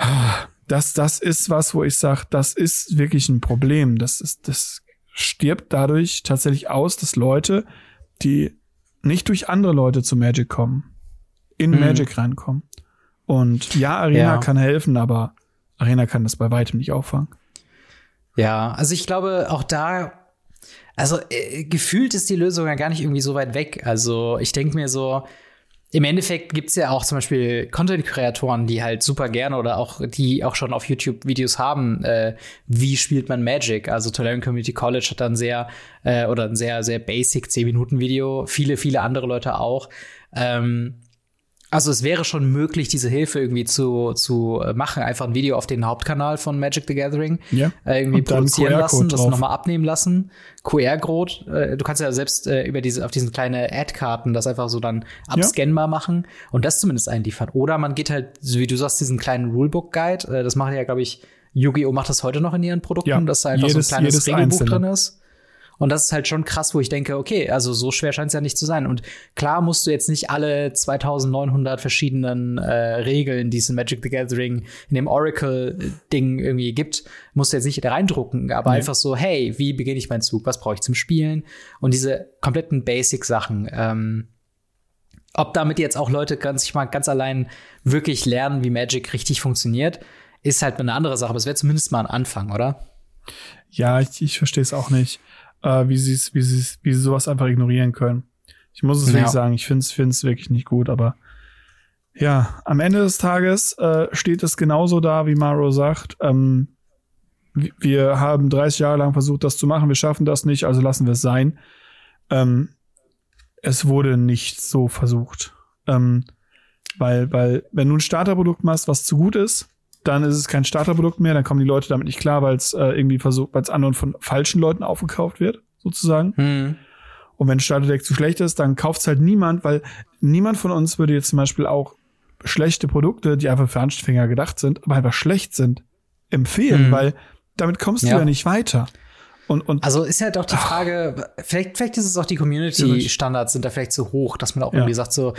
ja. das, das ist was, wo ich sage, das ist wirklich ein Problem. Das ist, das stirbt dadurch tatsächlich aus, dass Leute, die nicht durch andere Leute zu Magic kommen, in mhm. Magic reinkommen. Und ja, Arena ja. kann helfen, aber Arena kann das bei weitem nicht auffangen. Ja, also ich glaube, auch da, also äh, gefühlt ist die Lösung ja gar nicht irgendwie so weit weg. Also ich denke mir so, im Endeffekt gibt's ja auch zum Beispiel Content-Kreatoren, die halt super gerne oder auch die auch schon auf YouTube Videos haben, äh, wie spielt man Magic. Also Tulane Community College hat dann sehr äh, oder ein sehr sehr basic 10 Minuten Video. Viele viele andere Leute auch. Ähm, also es wäre schon möglich, diese Hilfe irgendwie zu, zu äh, machen, einfach ein Video auf den Hauptkanal von Magic the Gathering ja. äh, irgendwie produzieren lassen, das nochmal abnehmen lassen. QR-Code, äh, du kannst ja selbst äh, über diese, auf diesen kleinen Ad-Karten das einfach so dann abscannbar ja. machen und das zumindest einliefern. Oder man geht halt, so wie du sagst, diesen kleinen Rulebook-Guide, äh, das machen ja, glaube ich, Yu-Gi-Oh! macht das heute noch in ihren Produkten, ja. dass da einfach jedes, so ein kleines Regelbuch Einzelne. drin ist. Und das ist halt schon krass, wo ich denke, okay, also so schwer scheint es ja nicht zu sein. Und klar musst du jetzt nicht alle 2900 verschiedenen äh, Regeln, die es in Magic the Gathering in dem Oracle-Ding irgendwie gibt, musst du jetzt nicht reindrucken, aber nee. einfach so, hey, wie beginne ich meinen Zug? Was brauche ich zum Spielen? Und diese kompletten Basic-Sachen. Ähm, ob damit jetzt auch Leute ganz, ich mal ganz allein wirklich lernen, wie Magic richtig funktioniert, ist halt eine andere Sache. Aber es wäre zumindest mal ein Anfang, oder? Ja, ich, ich verstehe es auch nicht äh, wie sie wie sie wie sie sowas einfach ignorieren können. Ich muss es ja. wirklich sagen, ich finde es finde es wirklich nicht gut, aber ja, am Ende des Tages äh, steht es genauso da, wie Maro sagt. Ähm, wir haben 30 Jahre lang versucht, das zu machen, wir schaffen das nicht, also lassen wir es sein. Ähm, es wurde nicht so versucht. Ähm, weil, weil, wenn du ein Starterprodukt machst, was zu gut ist, dann ist es kein Starterprodukt mehr, dann kommen die Leute damit nicht klar, weil es äh, irgendwie versucht, weil es anderen von falschen Leuten aufgekauft wird, sozusagen. Hm. Und wenn ein Starterdeck zu schlecht ist, dann kauft es halt niemand, weil niemand von uns würde jetzt zum Beispiel auch schlechte Produkte, die einfach für Anfänger gedacht sind, aber einfach schlecht sind, empfehlen, hm. weil damit kommst ja. du ja nicht weiter. Und, und also ist halt auch die Frage, ach, vielleicht, vielleicht ist es auch die Community-Standards sind da vielleicht zu hoch, dass man auch ja. irgendwie sagt so,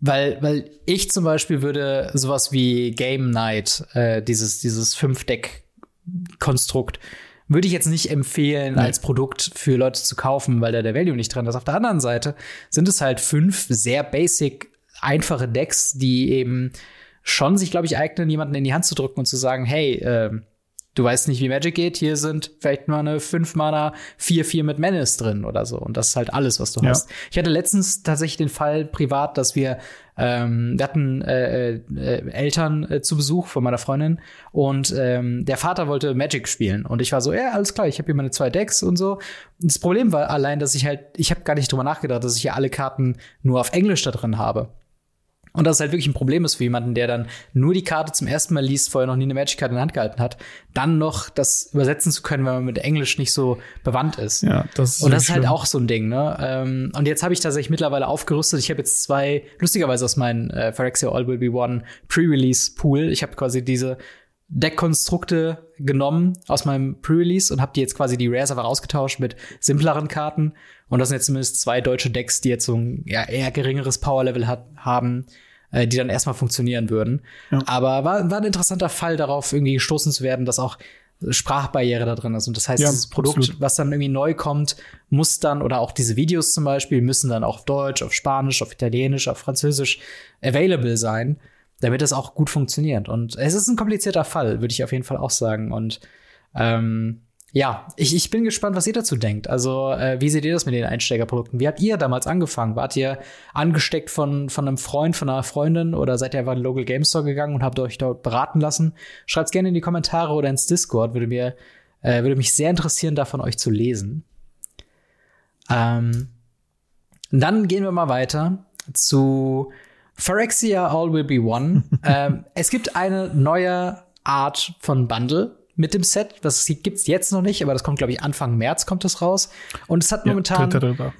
Weil, weil ich zum Beispiel würde sowas wie Game Night, äh, dieses, dieses Fünf-Deck-Konstrukt, würde ich jetzt nicht empfehlen, nee. als Produkt für Leute zu kaufen, weil da der Value nicht dran ist. Auf der anderen Seite sind es halt fünf sehr basic, einfache Decks, die eben schon sich, glaube ich, eignen, jemanden in die Hand zu drücken und zu sagen, hey, äh, du weißt nicht, wie Magic geht, hier sind vielleicht mal eine 5 Mana 4-4 mit Menace drin oder so. Und das ist halt alles, was du ja. hast. Ich hatte letztens tatsächlich den Fall privat, dass wir ähm, wir hatten äh, äh, Eltern äh, zu Besuch von meiner Freundin und ähm, der Vater wollte Magic spielen und ich war so, ja, alles klar, ich habe hier meine zwei Decks und so. Und das Problem war allein, dass ich halt, ich habe gar nicht drüber nachgedacht, dass ich hier alle Karten nur auf Englisch da drin habe. Und das ist halt wirklich ein Problem ist für jemanden, der dann nur die Karte zum ersten Mal liest, vorher noch nie eine Magic-Karte in der Hand gehalten hat, dann noch das übersetzen zu können, wenn man mit Englisch nicht so bewandt ist. Ja, das ist Und das ist halt auch so ein Ding, ne? Ähm, und jetzt habe ich tatsächlich mittlerweile aufgerüstet. Ich habe jetzt zwei, lustigerweise aus meinem äh, Phyrexia All Will Be One Pre-Release-Pool. Ich habe quasi diese Deckkonstrukte genommen aus meinem Pre-Release und habe die jetzt quasi die Rares einfach ausgetauscht mit simpleren Karten. Und das sind jetzt zumindest zwei deutsche Decks, die jetzt so ein ja, eher geringeres Power-Level haben, äh, die dann erstmal funktionieren würden. Ja. Aber war, war ein interessanter Fall, darauf irgendwie gestoßen zu werden, dass auch Sprachbarriere da drin ist. Und das heißt, ja, dieses Produkt, absolut. was dann irgendwie neu kommt, muss dann, oder auch diese Videos zum Beispiel, müssen dann auch auf Deutsch, auf Spanisch, auf Italienisch, auf Französisch available sein, damit es auch gut funktioniert. Und es ist ein komplizierter Fall, würde ich auf jeden Fall auch sagen. Und ähm, ja, ich, ich bin gespannt, was ihr dazu denkt. Also, äh, wie seht ihr das mit den Einsteigerprodukten? Wie habt ihr damals angefangen? Wart ihr angesteckt von, von einem Freund, von einer Freundin oder seid ihr einfach in den Local Game Store gegangen und habt euch dort beraten lassen? Schreibt's gerne in die Kommentare oder ins Discord. Würde mir, äh, würde mich sehr interessieren, da von euch zu lesen. Ähm, dann gehen wir mal weiter zu Phyrexia All Will Be One. ähm, es gibt eine neue Art von Bundle mit dem Set. Das gibt's jetzt noch nicht, aber das kommt, glaube ich, Anfang März kommt es raus. Und es hat momentan. Ja,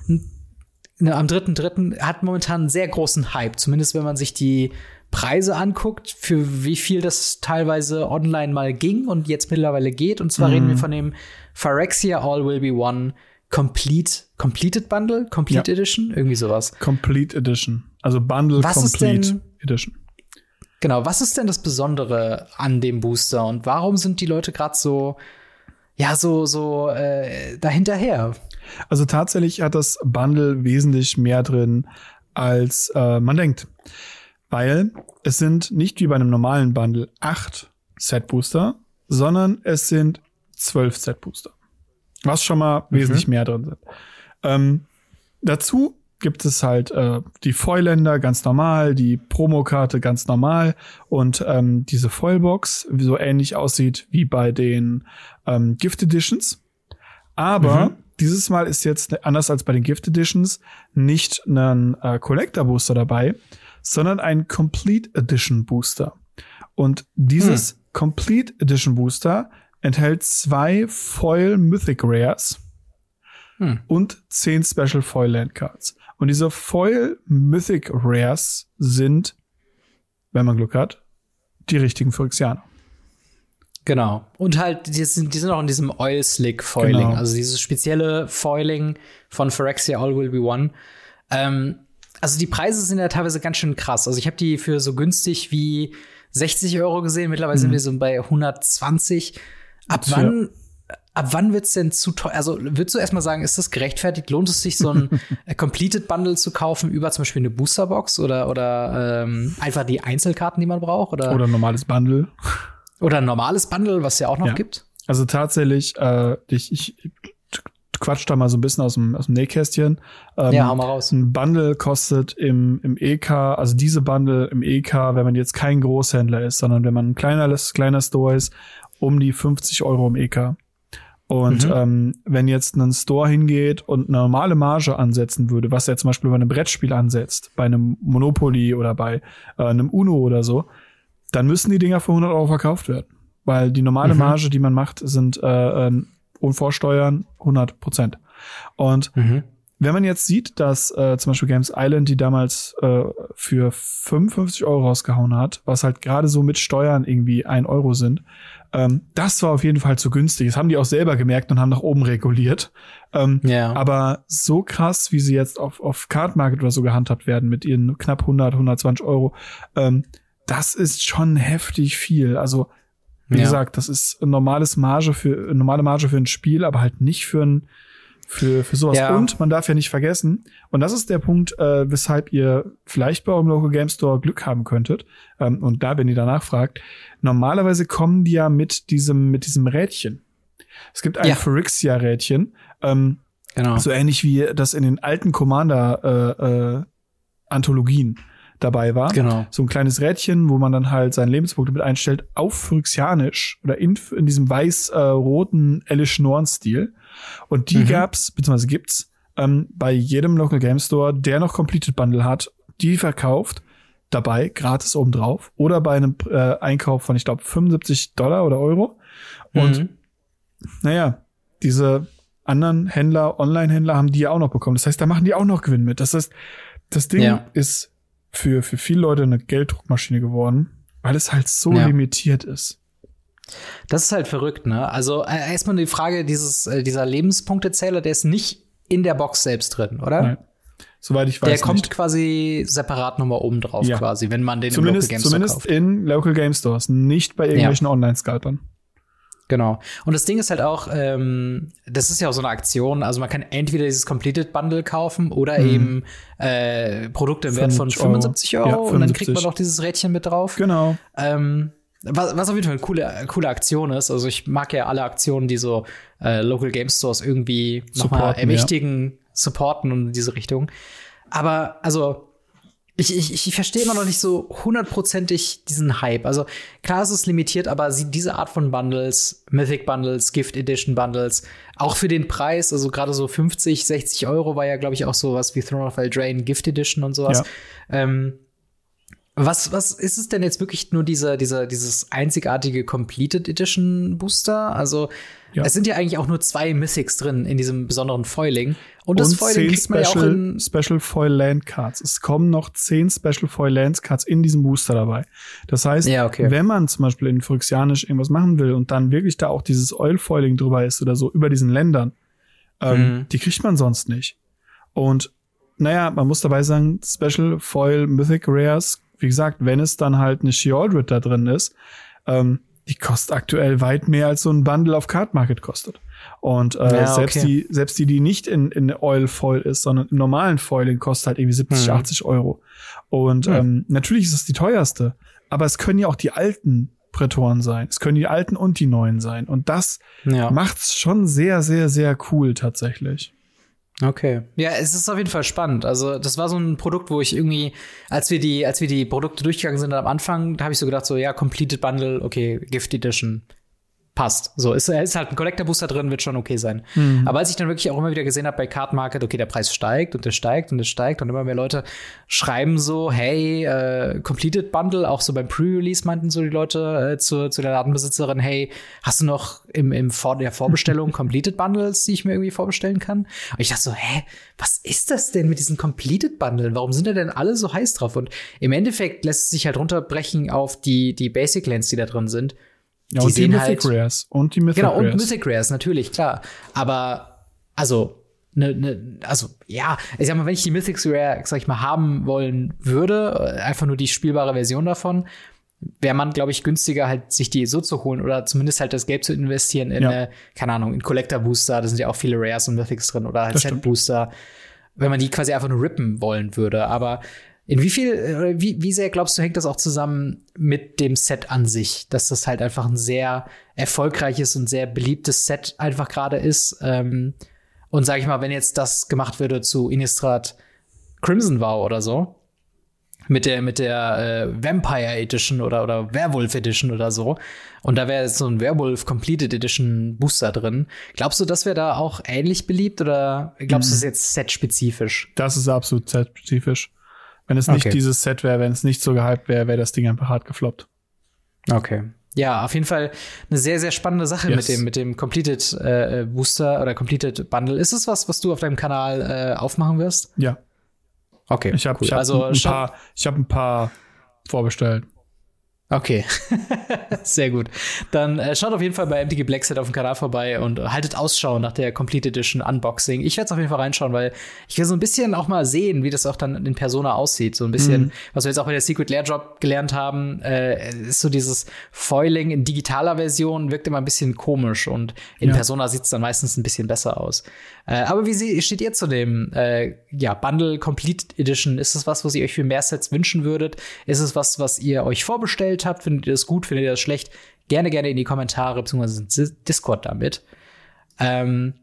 ne, am 3.3. hat momentan einen sehr großen Hype, zumindest wenn man sich die Preise anguckt, für wie viel das teilweise online mal ging und jetzt mittlerweile geht. Und zwar mhm. reden wir von dem Phyrexia All Will Be One Complete, Completed Bundle, Complete ja. Edition, irgendwie sowas. Complete Edition. Also Bundle Was Complete Edition. Genau, was ist denn das Besondere an dem Booster und warum sind die Leute gerade so, ja, so, so äh, dahinterher? Also tatsächlich hat das Bundle wesentlich mehr drin, als äh, man denkt. Weil es sind nicht wie bei einem normalen Bundle acht Set-Booster, sondern es sind zwölf Set-Booster. Was schon mal mhm. wesentlich mehr drin sind. Ähm, dazu gibt es halt äh, die Foiländer ganz normal, die Promokarte ganz normal und ähm, diese Foilbox, wie so ähnlich aussieht wie bei den ähm, Gift Editions. Aber mhm. dieses Mal ist jetzt anders als bei den Gift Editions nicht ein äh, Collector Booster dabei, sondern ein Complete Edition Booster. Und dieses mhm. Complete Edition Booster enthält zwei Foil Mythic Rares hm. und zehn Special Foil Land Cards. Und diese Foil Mythic Rares sind, wenn man Glück hat, die richtigen Phyrexianer. Genau. Und halt, die sind, die sind auch in diesem Oil Slick Foiling. Genau. Also dieses spezielle Foiling von Phyrexia All Will Be One. Ähm, also die Preise sind ja teilweise ganz schön krass. Also ich habe die für so günstig wie 60 Euro gesehen. Mittlerweile mhm. sind wir so bei 120. Ab wann ab wann wird's denn zu teuer? Also würdest du erstmal sagen, ist das gerechtfertigt? Lohnt es sich, so ein Completed Bundle zu kaufen über zum Beispiel eine Boosterbox oder, oder ähm, einfach die Einzelkarten, die man braucht? Oder, oder ein normales Bundle. Oder ein normales Bundle, was ja auch noch ja. gibt? Also tatsächlich, äh, ich, ich quatsch da mal so ein bisschen aus dem, aus dem Nähkästchen. Ähm, ja, hau mal raus. Ein Bundle kostet im, im EK, also diese Bundle im EK, wenn man jetzt kein Großhändler ist, sondern wenn man ein kleiner, kleiner Store ist, um die 50 Euro im EK. Und mhm. ähm, wenn jetzt ein Store hingeht und eine normale Marge ansetzen würde, was er zum Beispiel bei einem Brettspiel ansetzt, bei einem Monopoly oder bei äh, einem Uno oder so, dann müssen die Dinger für 100 Euro verkauft werden. Weil die normale mhm. Marge, die man macht, sind äh, äh, Vorsteuern 100 Prozent. Und mhm. wenn man jetzt sieht, dass äh, zum Beispiel Games Island die damals äh, für 55 Euro rausgehauen hat, was halt gerade so mit Steuern irgendwie ein Euro sind, ähm, das war auf jeden Fall zu günstig. Das haben die auch selber gemerkt und haben nach oben reguliert. Ähm, Ja. Aber so krass, wie sie jetzt auf, auf Card Market oder so gehandhabt werden mit ihren knapp 100, 120 Euro, ähm, das ist schon heftig viel. Also, wie Ja. gesagt, das ist normales Marge für, eine normale Marge für ein Spiel, aber halt nicht für ein, für, für sowas. Ja. Und man darf ja nicht vergessen, und das ist der Punkt, äh, weshalb ihr vielleicht bei eurem Local Game Store Glück haben könntet. Ähm, und da, wenn ihr danach fragt, normalerweise kommen die ja mit diesem, mit diesem Rädchen. Es gibt ein Ja. Phyrexia-Rädchen, ähm, Genau. so ähnlich wie das in den alten Commander-Anthologien dabei war. Genau. So ein kleines Rädchen, wo man dann halt seine Lebenspunkte mit einstellt, auf Phyrexianisch oder in, in diesem weiß-roten Elish Norn-Stil. Und die Mhm. gab's, beziehungsweise gibt's, ähm, bei jedem Local Game Store, der noch Completed Bundle hat, die verkauft, dabei, gratis obendrauf. Oder bei einem äh, Einkauf von, ich glaube, 75 Dollar oder Euro. Und Mhm. naja, diese anderen Händler, Online-Händler haben die ja auch noch bekommen. Das heißt, da machen die auch noch Gewinn mit. Das heißt, das Ding Ja. ist für, für viele Leute eine Gelddruckmaschine geworden, weil es halt so Ja. limitiert ist. Das ist halt verrückt, ne? Also äh, erstmal die Frage, dieses, äh, dieser Lebenspunktezähler, der ist nicht in der Box selbst drin, oder? Nein. Soweit ich weiß. der kommt nicht. quasi separat nochmal oben drauf, Ja. quasi, wenn man den Zumindest, im Local Game Store zumindest kauft. in Local Game Stores, nicht bei irgendwelchen Online-Scalpern. Genau. Und das Ding ist halt auch, ähm, das ist ja auch so eine Aktion. Also man kann entweder dieses Completed Bundle kaufen oder Mhm. eben äh, Produkte im Wert von 50 Euro. 75 Euro. Ja, Und dann kriegt 75. man noch dieses Rädchen mit drauf. Genau. Ähm, was, was auf jeden Fall eine coole, coole Aktion ist. Also ich mag ja alle Aktionen, die so äh, Local Game Stores irgendwie nochmal ermächtigen, supporten und in diese Richtung. Aber also ich, ich, ich verstehe immer noch nicht so hundertprozentig diesen Hype. Also klar, es ist limitiert, aber sie, diese Art von Bundles, Mythic Bundles, Gift Edition Bundles, auch für den Preis, also gerade so 50, 60 Euro war ja, glaube ich, auch sowas wie Throne of Eldraine Gift Edition und sowas. Ähm, was, was ist es denn jetzt wirklich nur dieser, dieser, dieses einzigartige Completed Edition Booster? Also, Ja. es sind ja eigentlich auch nur zwei Mythics drin in diesem besonderen Foiling. Und das Und Foiling zehn kriegt man ja auch Special, in. Special Foil Land Cards. Es kommen noch zehn Special Foil Land Cards in diesem Booster dabei. Das heißt, Ja, okay. wenn man zum Beispiel in Phyrexianisch irgendwas machen will und dann wirklich da auch dieses Oil Foiling drüber ist oder so über diesen Ländern, ähm, Mhm. die kriegt man sonst nicht. Und naja, man muss dabei sagen, Special Foil Mythic Rares, wie gesagt, wenn es dann halt eine Sheoldred da drin ist, ähm, die kostet aktuell weit mehr als so ein Bundle auf Card Market kostet. Und äh, Ja, selbst okay. die, selbst die, die nicht in, in Oil Foil ist, sondern im normalen Foiling kostet halt irgendwie 70, Mhm. 80 Euro. Und Mhm. ähm, natürlich ist es die teuerste, aber es können ja auch die alten Prätoren sein. Es können die alten und die neuen sein. Und das Ja. macht's schon sehr, sehr, sehr cool tatsächlich. Okay. Ja, es ist auf jeden Fall spannend. Also, das war so ein Produkt, wo ich irgendwie, als wir die, als wir die Produkte durchgegangen sind am Anfang, da habe ich so gedacht, so, ja, Completed Bundle, okay, Gift Edition. Passt. So, ist, ist halt ein Collector Booster drin, wird schon okay sein. Aber als ich dann wirklich auch immer wieder gesehen habe bei Card Market, okay, der Preis steigt und der steigt und der steigt und immer mehr Leute schreiben so, hey, äh, Completed Bundle, auch so beim Pre-Release meinten so die Leute äh, zu, zu der Ladenbesitzerin, hey, hast du noch im, im Vor der Vorbestellung Completed Bundles, die ich mir irgendwie vorbestellen kann? Und ich dachte so, hä, was ist das denn mit diesen Completed Bundles? Warum sind da denn alle so heiß drauf? Und im Endeffekt lässt es sich halt runterbrechen auf die, die Basic Lands, die da drin sind. Ja, Die und die Mythic halt- Rares. Und die Mythic Genau, und Rares. Mythic Rares, natürlich, klar. Aber, also, ne, ne, also, ja, ich sag mal, wenn ich die Mythic Rare, sag ich mal, haben wollen würde, äh, einfach nur die spielbare Version davon, wäre man, glaube ich, günstiger, halt sich die so zu holen oder zumindest halt das Geld zu investieren in, Ja. eine, keine Ahnung, in Collector Booster, da sind ja auch viele Rares und Mythics drin oder halt Set. Booster, wenn man die quasi einfach nur rippen wollen würde. Aber in wie viel, äh, wie, wie sehr glaubst du, hängt das auch zusammen mit dem Set an sich, dass das halt einfach ein sehr erfolgreiches und sehr beliebtes Set einfach gerade ist? Ähm, und sag ich mal, wenn jetzt das gemacht würde zu Innistrad Crimson Vow oder so, mit der mit der äh, Vampire Edition oder oder Werewolf Edition oder so und da wäre jetzt so ein Werewolf Completed Edition Booster drin. Glaubst du, das wäre da auch ähnlich beliebt oder glaubst du, es ist jetzt set-spezifisch? Das ist absolut set-spezifisch. Wenn es nicht Okay. dieses Set wäre, wenn es nicht so gehypt wäre, wäre das Ding einfach hart gefloppt. Okay. Ja, auf jeden Fall eine sehr, sehr spannende Sache yes. mit dem, mit dem Completed äh, Booster oder Completed Bundle. Ist es was, was du auf deinem Kanal äh, aufmachen wirst? Ja. Okay. Ich habe cool. hab also, ein, paar, ich hab ein paar vorbestellt. Okay, sehr gut. Dann äh, schaut auf jeden Fall bei MTG Blackset auf dem Kanal vorbei und haltet Ausschau nach der Complete Edition Unboxing. Ich werde es auf jeden Fall reinschauen, weil ich will so ein bisschen auch mal sehen, wie das auch dann in Persona aussieht. So ein bisschen, mhm. was wir jetzt auch bei der Secret Lair Drop gelernt haben, äh, ist so dieses Foiling in digitaler Version wirkt immer ein bisschen komisch und in ja. Persona sieht es dann meistens ein bisschen besser aus. Äh, aber wie sie, steht ihr zu dem äh, ja, Bundle Complete Edition? Ist es was, was ihr euch für mehr Sets wünschen würdet? Ist es was, was ihr euch vorbestellt habt? Findet ihr das gut? Findet ihr das schlecht? Gerne, gerne in die Kommentare bzw. Discord damit. Ähm,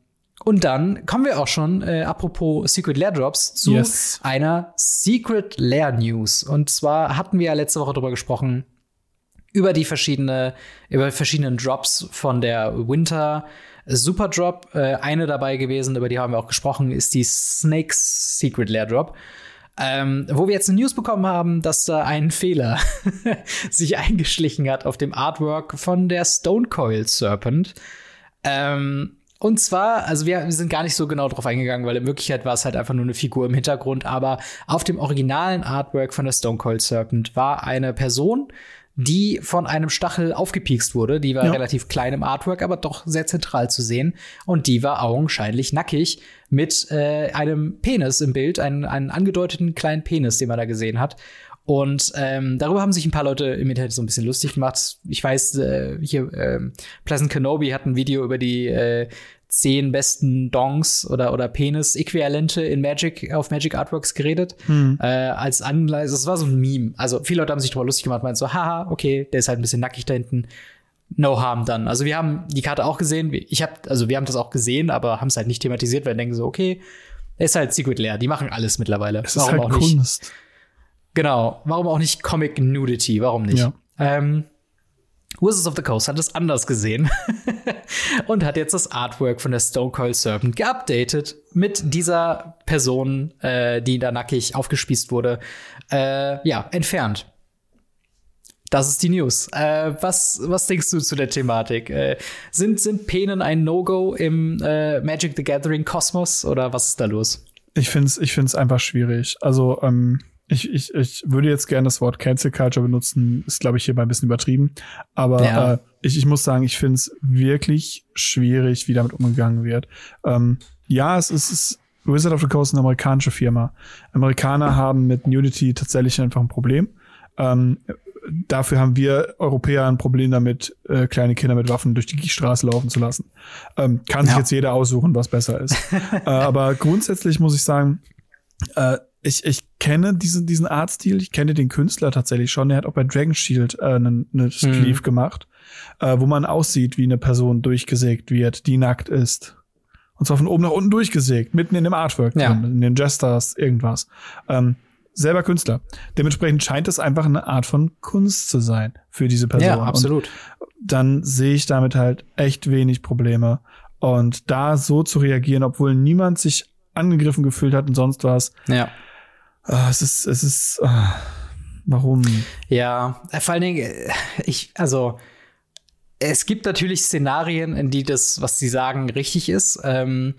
und dann kommen wir auch schon, äh, apropos Secret Lair Drops, zu yes. einer Secret Lair News. Und zwar hatten wir ja letzte Woche darüber gesprochen, über die verschiedene, über verschiedenen Drops von der Winter Super Drop. Äh, eine dabei gewesen, über die haben wir auch gesprochen, ist die Snakes Secret Lair Drop. Ähm, wo wir jetzt eine News bekommen haben, dass da ein Fehler sich eingeschlichen hat auf dem Artwork von der Stone Coil Serpent. Ähm, und zwar, also wir, sind gar nicht so genau drauf eingegangen, weil in Wirklichkeit war es halt einfach nur eine Figur im Hintergrund, aber auf dem originalen Artwork von der Stone Coil Serpent war eine Person, die von einem Stachel aufgepiekst wurde. Die war ja. relativ klein im Artwork, aber doch sehr zentral zu sehen. Und die war augenscheinlich nackig mit äh, einem Penis im Bild, einen, einen angedeuteten kleinen Penis, den man da gesehen hat. Und ähm, darüber haben sich ein paar Leute im Internet so ein bisschen lustig gemacht. Ich weiß, äh, hier äh, Pleasant Kenobi hat ein Video über die äh, zehn besten Dongs oder, oder Penis-Äquivalente in Magic, auf Magic Artworks geredet. Hm. Äh, als Anleitung, das war so ein Meme. Also viele Leute haben sich darüber lustig gemacht, meinen so, haha, okay, der ist halt ein bisschen nackig da hinten. No harm dann. Also wir haben die Karte auch gesehen. Ich hab, also wir haben das auch gesehen, aber haben es halt nicht thematisiert, weil wir denken so, okay, ist halt Secret Lair. Die machen alles mittlerweile. Es Warum ist halt auch Kunst. Nicht? Genau. Warum auch nicht Comic Nudity? Warum nicht? Ja. Ähm, Wizards of the Coast hat es anders gesehen und hat jetzt das Artwork von der Stone Cold Serpent geupdatet mit dieser Person, äh, die da nackig aufgespießt wurde, äh, ja, entfernt. Das ist die News. Äh, was, was denkst du zu der Thematik? Äh, sind, sind Penen ein No-Go im äh, Magic the Gathering Kosmos oder was ist da los? Ich finde es ich find's einfach schwierig. Also, ähm, ich, ich, ich würde jetzt gerne das Wort Cancel Culture benutzen, ist, glaube ich, hierbei ein bisschen übertrieben. Aber ja. äh, ich, ich muss sagen, ich finde es wirklich schwierig, wie damit umgegangen wird. Ähm, ja, es ist, es ist Wizard of the Coast eine amerikanische Firma. Amerikaner haben mit Nudity tatsächlich einfach ein Problem. Ähm, dafür haben wir Europäer ein Problem damit, äh, kleine Kinder mit Waffen durch die Straße laufen zu lassen. Ähm, kann sich ja. jetzt jeder aussuchen, was besser ist. äh, aber grundsätzlich muss ich sagen, äh, ich, ich kenne diesen, diesen Artstil, ich kenne den Künstler tatsächlich schon. Er hat auch bei Dragon Shield äh, eine, eine Sleeve mhm. gemacht, äh, wo man aussieht, wie eine Person durchgesägt wird, die nackt ist. Und zwar von oben nach unten durchgesägt, mitten in dem Artwork ja. drin, in den Jesters, irgendwas. Ähm, selber Künstler. Dementsprechend scheint es einfach eine Art von Kunst zu sein für diese Person. Ja, absolut. Und dann sehe ich damit halt echt wenig Probleme. Und da so zu reagieren, obwohl niemand sich angegriffen gefühlt hat und sonst was. Ja Uh, es ist, es ist, uh, warum? Ja, äh, vor allen Dingen, äh, ich, also, es gibt natürlich Szenarien, in die das, was sie sagen, richtig ist. Ähm,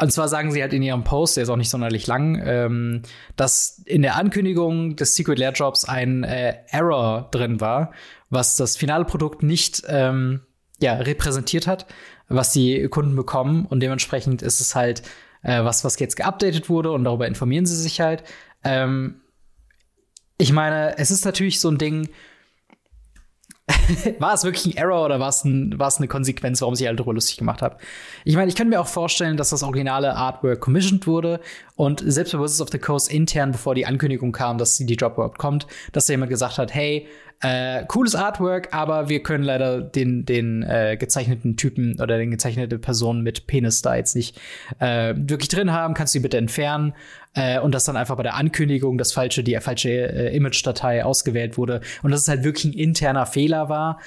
und zwar sagen sie halt in ihrem Post, der ist auch nicht sonderlich lang, ähm, dass in der Ankündigung des Secret Lair Drops ein äh, Error drin war, was das finale Produkt nicht ähm, ja, repräsentiert hat, was die Kunden bekommen. Und dementsprechend ist es halt äh, was, was jetzt geupdatet wurde und darüber informieren sie sich halt. Ähm, ich meine, es ist natürlich so ein Ding. war es wirklich ein Error oder war es, ein, war es eine Konsequenz, warum ich halt darüber lustig gemacht habe? Ich meine, ich könnte mir auch vorstellen, dass das originale Artwork commissioned wurde und selbst bei Wizards of the Coast intern, bevor die Ankündigung kam, dass die Drop überhaupt kommt, dass da jemand gesagt hat, hey, äh, cooles Artwork, aber wir können leider den, den äh, gezeichneten Typen oder den gezeichnete Person mit Penis da jetzt nicht äh, wirklich drin haben. Kannst du die bitte entfernen? Äh, und dass dann einfach bei der Ankündigung das falsche, die falsche äh, Image-Datei ausgewählt wurde und dass es halt wirklich ein interner Fehler war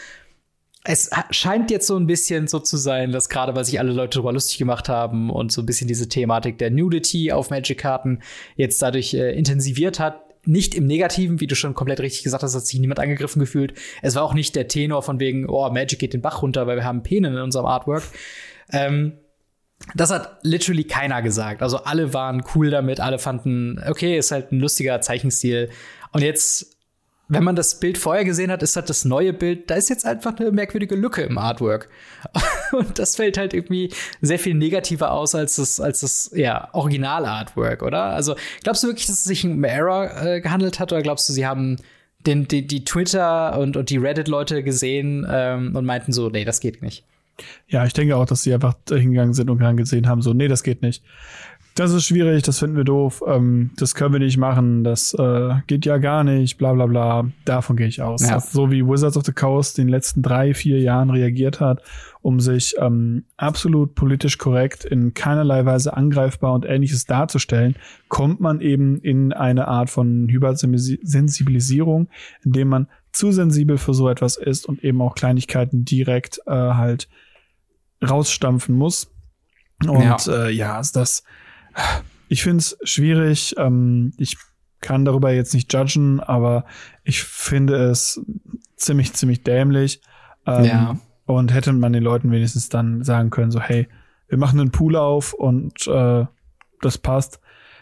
es scheint jetzt so ein bisschen so zu sein, dass gerade weil sich alle Leute darüber lustig gemacht haben und so ein bisschen diese Thematik der Nudity auf Magic-Karten jetzt dadurch äh, intensiviert hat, nicht im Negativen, wie du schon komplett richtig gesagt hast, hat sich niemand angegriffen gefühlt. Es war auch nicht der Tenor von wegen, oh, Magic geht den Bach runter, weil wir haben Penen in unserem Artwork. Ähm, das hat literally keiner gesagt. Also alle waren cool damit, alle fanden, okay, ist halt ein lustiger Zeichenstil. Und jetzt, wenn man das Bild vorher gesehen hat, ist halt das neue Bild, da ist jetzt einfach eine merkwürdige Lücke im Artwork. Und das fällt halt irgendwie sehr viel negativer aus als das, als das ja, Original-Artwork, oder? Also glaubst du wirklich, dass es sich um Error äh, gehandelt hat oder glaubst du, sie haben den, die, die Twitter und, und die Reddit-Leute gesehen ähm, und meinten so, nee, das geht nicht? Ja, ich denke auch, dass sie einfach hingegangen sind und gesehen haben, so, nee, das geht nicht. Das ist schwierig, das finden wir doof, ähm, das können wir nicht machen, das äh, geht ja gar nicht, bla bla bla. Davon gehe ich aus. Ja. So wie Wizards of the Coast in den letzten drei, vier Jahren reagiert hat, um sich ähm, absolut politisch korrekt in keinerlei Weise angreifbar und ähnliches darzustellen, kommt man eben in eine Art von Hypersensibilisierung, indem man zu sensibel für so etwas ist und eben auch Kleinigkeiten direkt äh, halt rausstampfen muss. Und ja, äh, ja ist das. Ich finde es schwierig. Ähm, ich kann darüber jetzt nicht judgen, aber ich finde es ziemlich, ziemlich dämlich. Ähm, ja. Und hätte man den Leuten wenigstens dann sagen können, so, hey, wir machen einen Pool auf und äh, das passt.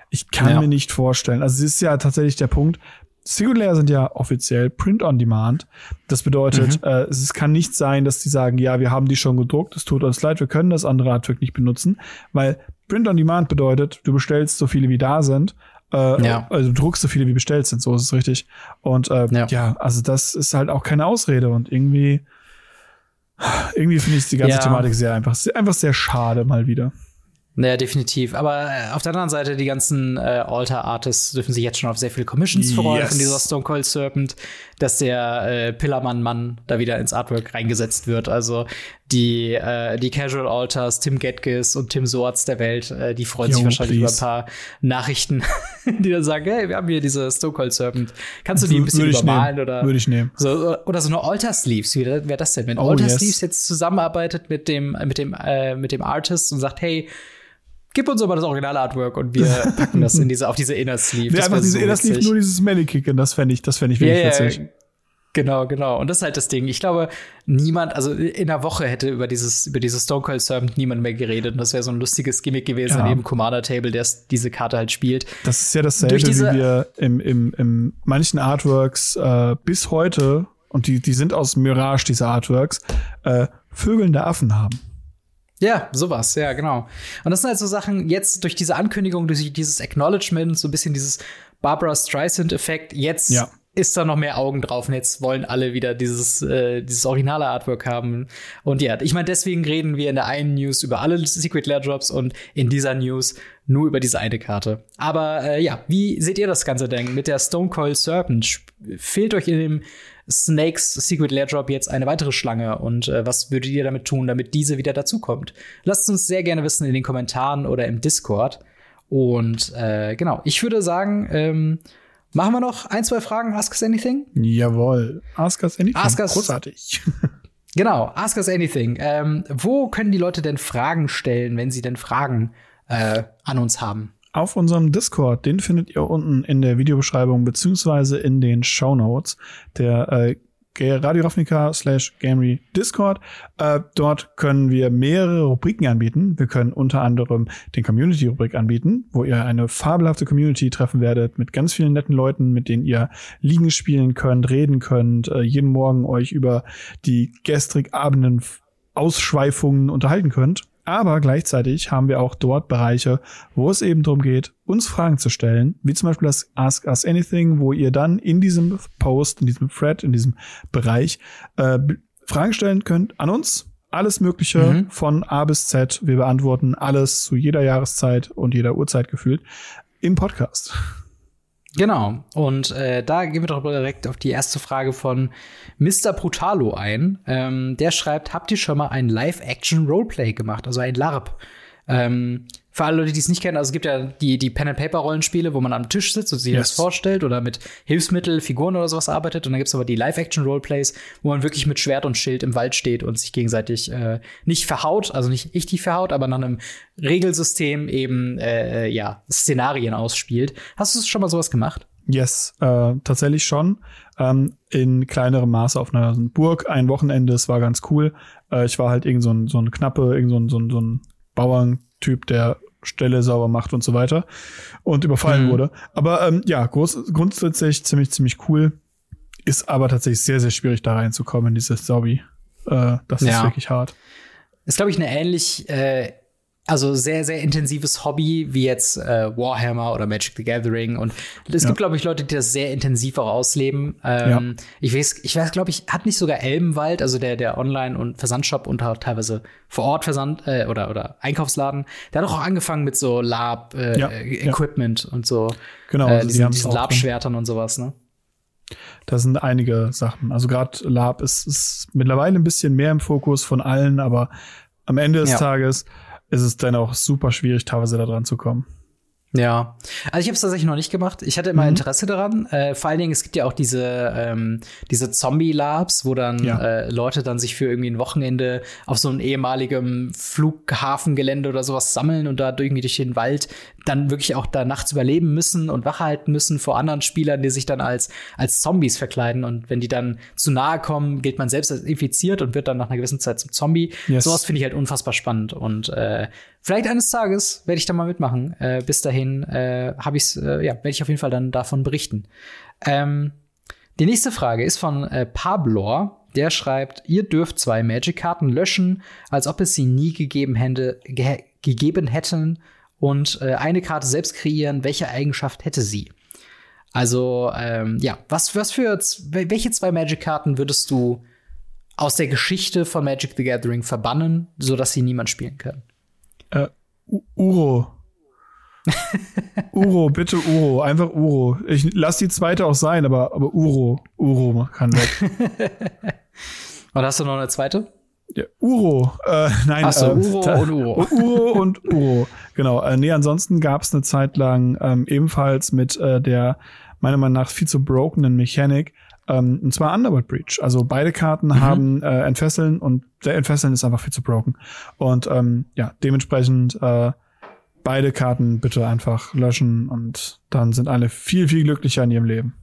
Ich kann ja. mir nicht vorstellen. Also es ist ja tatsächlich der Punkt, Singulair sind ja offiziell Print on Demand. Das bedeutet, mhm. äh, es kann nicht sein, dass die sagen, ja, wir haben die schon gedruckt, es tut uns leid, wir können das andere Artwork nicht benutzen, weil Print on Demand bedeutet, du bestellst so viele wie da sind. Äh, ja. Also du druckst so viele wie bestellt sind, so ist es richtig. Und äh, ja. ja, also das ist halt auch keine Ausrede und irgendwie, irgendwie finde ich die ganze ja. Thematik sehr einfach, einfach sehr schade mal wieder. Naja, definitiv. Aber äh, auf der anderen Seite, die ganzen äh, Alter-Artists dürfen sich jetzt schon auf sehr viele Commissions freuen yes. von dieser Stone Cold Serpent, dass der äh, Pillermann-Mann da wieder ins Artwork reingesetzt wird. Also die, äh, die Casual Alters, Tim Gettges und Tim Swords der Welt, äh, die freuen Yo, sich wahrscheinlich please. über ein paar Nachrichten, die dann sagen, hey, wir haben hier diese Stone Cold Serpent. Kannst du die ein bisschen Würde übermalen oder? Würde ich nehmen. So, oder so eine Alter Sleeves. Wie wäre das denn? Wenn oh, Alter Sleeves yes. jetzt zusammenarbeitet mit dem, mit dem, äh, mit dem Artist und sagt, hey, gib uns aber das Original-Artwork und wir packen das in diese, auf diese Inner Sleeve. Ja, einfach diese so Inner Sleeve, nur dieses Mannequin, das fände ich, das fände ich wirklich yeah, witzig. Genau, genau. Und das ist halt das Ding. Ich glaube, niemand, also in einer Woche hätte über dieses, über dieses Stone Cold Serpent niemand mehr geredet. Und das wäre so ein lustiges Gimmick gewesen ja. neben Commander Table, der diese Karte halt spielt. Das ist ja dasselbe, wie wir im, im, im manchen Artworks äh, bis heute, und die, die sind aus Mirage, diese Artworks, äh, vögelnde Affen haben. Ja, sowas, ja, genau. Und das sind halt so Sachen, jetzt durch diese Ankündigung, durch dieses Acknowledgement, so ein bisschen dieses Barbara Streisand-Effekt, jetzt ja. Ist da noch mehr Augen drauf und jetzt wollen alle wieder dieses, äh, dieses originale Artwork haben. Und ja, ich meine, deswegen reden wir in der einen News über alle Secret Lair Drops und in dieser News nur über diese eine Karte. Aber äh, ja, wie seht ihr das Ganze denn mit der Stone Coil Serpent? Fehlt euch in dem Snakes Secret Lair Drop jetzt eine weitere Schlange und äh, was würdet ihr damit tun, damit diese wieder dazukommt? Lasst uns sehr gerne wissen in den Kommentaren oder im Discord. Und äh, genau, ich würde sagen, ähm, machen wir noch ein, zwei Fragen. Ask us anything? Jawohl. Ask us anything. Ask us Großartig. genau, ask us anything. Ähm, wo können die Leute denn Fragen stellen, wenn sie denn Fragen äh, an uns haben? auf unserem Discord. Den findet ihr unten in der Videobeschreibung beziehungsweise in den Show Notes. Der äh, Radio Ravnica slash Gamery Discord. Äh, dort können wir mehrere Rubriken anbieten. Wir können unter anderem den Community-Rubrik anbieten, wo ihr eine fabelhafte Community treffen werdet mit ganz vielen netten Leuten, mit denen ihr liegen spielen könnt, reden könnt, äh, jeden Morgen euch über die gestrig Abenden Ausschweifungen unterhalten könnt. Aber gleichzeitig haben wir auch dort Bereiche, wo es eben darum geht, uns Fragen zu stellen, wie zum Beispiel das Ask Us Anything, wo ihr dann in diesem Post, in diesem Thread, in diesem Bereich äh, Fragen stellen könnt an uns. Alles Mögliche mhm. von A bis Z. Wir beantworten alles zu jeder Jahreszeit und jeder Uhrzeit gefühlt im Podcast. Genau. Und äh, da gehen wir doch direkt auf die erste Frage von Mr. Brutalo ein. Ähm, der schreibt: Habt ihr schon mal ein Live-Action-Roleplay gemacht, also ein LARP? Ähm, für alle Leute, die es nicht kennen, also es gibt ja die, die Pen-and-Paper-Rollenspiele, wo man am Tisch sitzt und sich yes. das vorstellt oder mit Hilfsmittel, Figuren oder sowas arbeitet. Und dann gibt es aber die Live-Action-Roleplays, wo man wirklich mit Schwert und Schild im Wald steht und sich gegenseitig äh, nicht verhaut, also nicht ich die verhaut, aber nach einem Regelsystem eben äh, ja Szenarien ausspielt. Hast du schon mal sowas gemacht? Yes, äh, tatsächlich schon. Ähm, in kleinerem Maße auf einer Burg. Ein Wochenende, es war ganz cool. Äh, ich war halt irgend so ein, so ein knappe, irgend so ein, so ein, so ein Bauerntyp, der Stelle sauber macht und so weiter und überfallen mhm. wurde. Aber ähm, ja, groß, grundsätzlich ziemlich, ziemlich cool. Ist aber tatsächlich sehr, sehr schwierig, da reinzukommen in dieses Zombie. Äh, das ja. ist wirklich hart. Ist, glaube ich, eine ähnlich äh, also sehr, sehr intensives Hobby, wie jetzt äh, Warhammer oder Magic the Gathering. Und es ja. gibt, glaube ich, Leute, die das sehr intensiv auch ausleben. Ähm, ja. Ich weiß, ich weiß, glaube ich, hat nicht sogar Elbenwald, also der, der Online- und Versandshop und teilweise vor Ort Versand äh, oder, oder Einkaufsladen, der hat auch angefangen mit so Lab-Equipment äh, ja. und so. Genau, äh, also diesen, diesen Lab-Schwertern und sowas, ne? Da sind einige Sachen. Also gerade Lab ist, ist mittlerweile ein bisschen mehr im Fokus von allen, aber am Ende des Tages ist es dann auch super schwierig, teilweise da dran zu kommen. Ja, also ich habe es tatsächlich noch nicht gemacht. Ich hatte immer mhm. Interesse daran. Äh, vor allen Dingen, es gibt ja auch diese, ähm, diese Zombie-Labs, wo dann ja. äh, Leute dann sich für irgendwie ein Wochenende auf so einem ehemaligen Flughafengelände oder sowas sammeln und da irgendwie durch den Wald dann wirklich auch da nachts überleben müssen und wach halten müssen vor anderen Spielern, die sich dann als, als Zombies verkleiden. Und wenn die dann zu nahe kommen, gilt man selbst als infiziert und wird dann nach einer gewissen Zeit zum Zombie. Yes. Sowas finde ich halt unfassbar spannend. Und äh, vielleicht eines Tages werde ich da mal mitmachen. Äh, bis dahin äh, habe ich's, äh, ja, werde ich auf jeden Fall dann davon berichten. Ähm, die nächste Frage ist von äh, Pablor. Der schreibt, ihr dürft zwei Magic-Karten löschen, als ob es sie nie gegeben, hätte, ge gegeben hätten und äh, eine Karte selbst kreieren. Welche Eigenschaft hätte sie? Also, ähm, ja, was, was für, welche zwei Magic-Karten würdest du aus der Geschichte von Magic the Gathering verbannen, sodass sie niemand spielen kann? Äh, Uro. Uro, bitte Uro, einfach Uro. Ich lass die zweite auch sein, aber, aber Uro, Uro kann weg. Und hast du noch eine zweite? Ja, Uro, äh, nein, Ach so, äh, Uro und Uro. Uro und Uro, genau. Äh, nee, ansonsten gab es eine Zeit lang ähm, ebenfalls mit äh, der meiner Meinung nach viel zu brokenen Mechanik, ähm, und zwar Underworld Breach. Also beide Karten mhm. haben äh, Entfesseln und der Entfesseln ist einfach viel zu broken. Und ähm, ja, dementsprechend äh, beide Karten bitte einfach löschen und dann sind alle viel, viel glücklicher in ihrem Leben.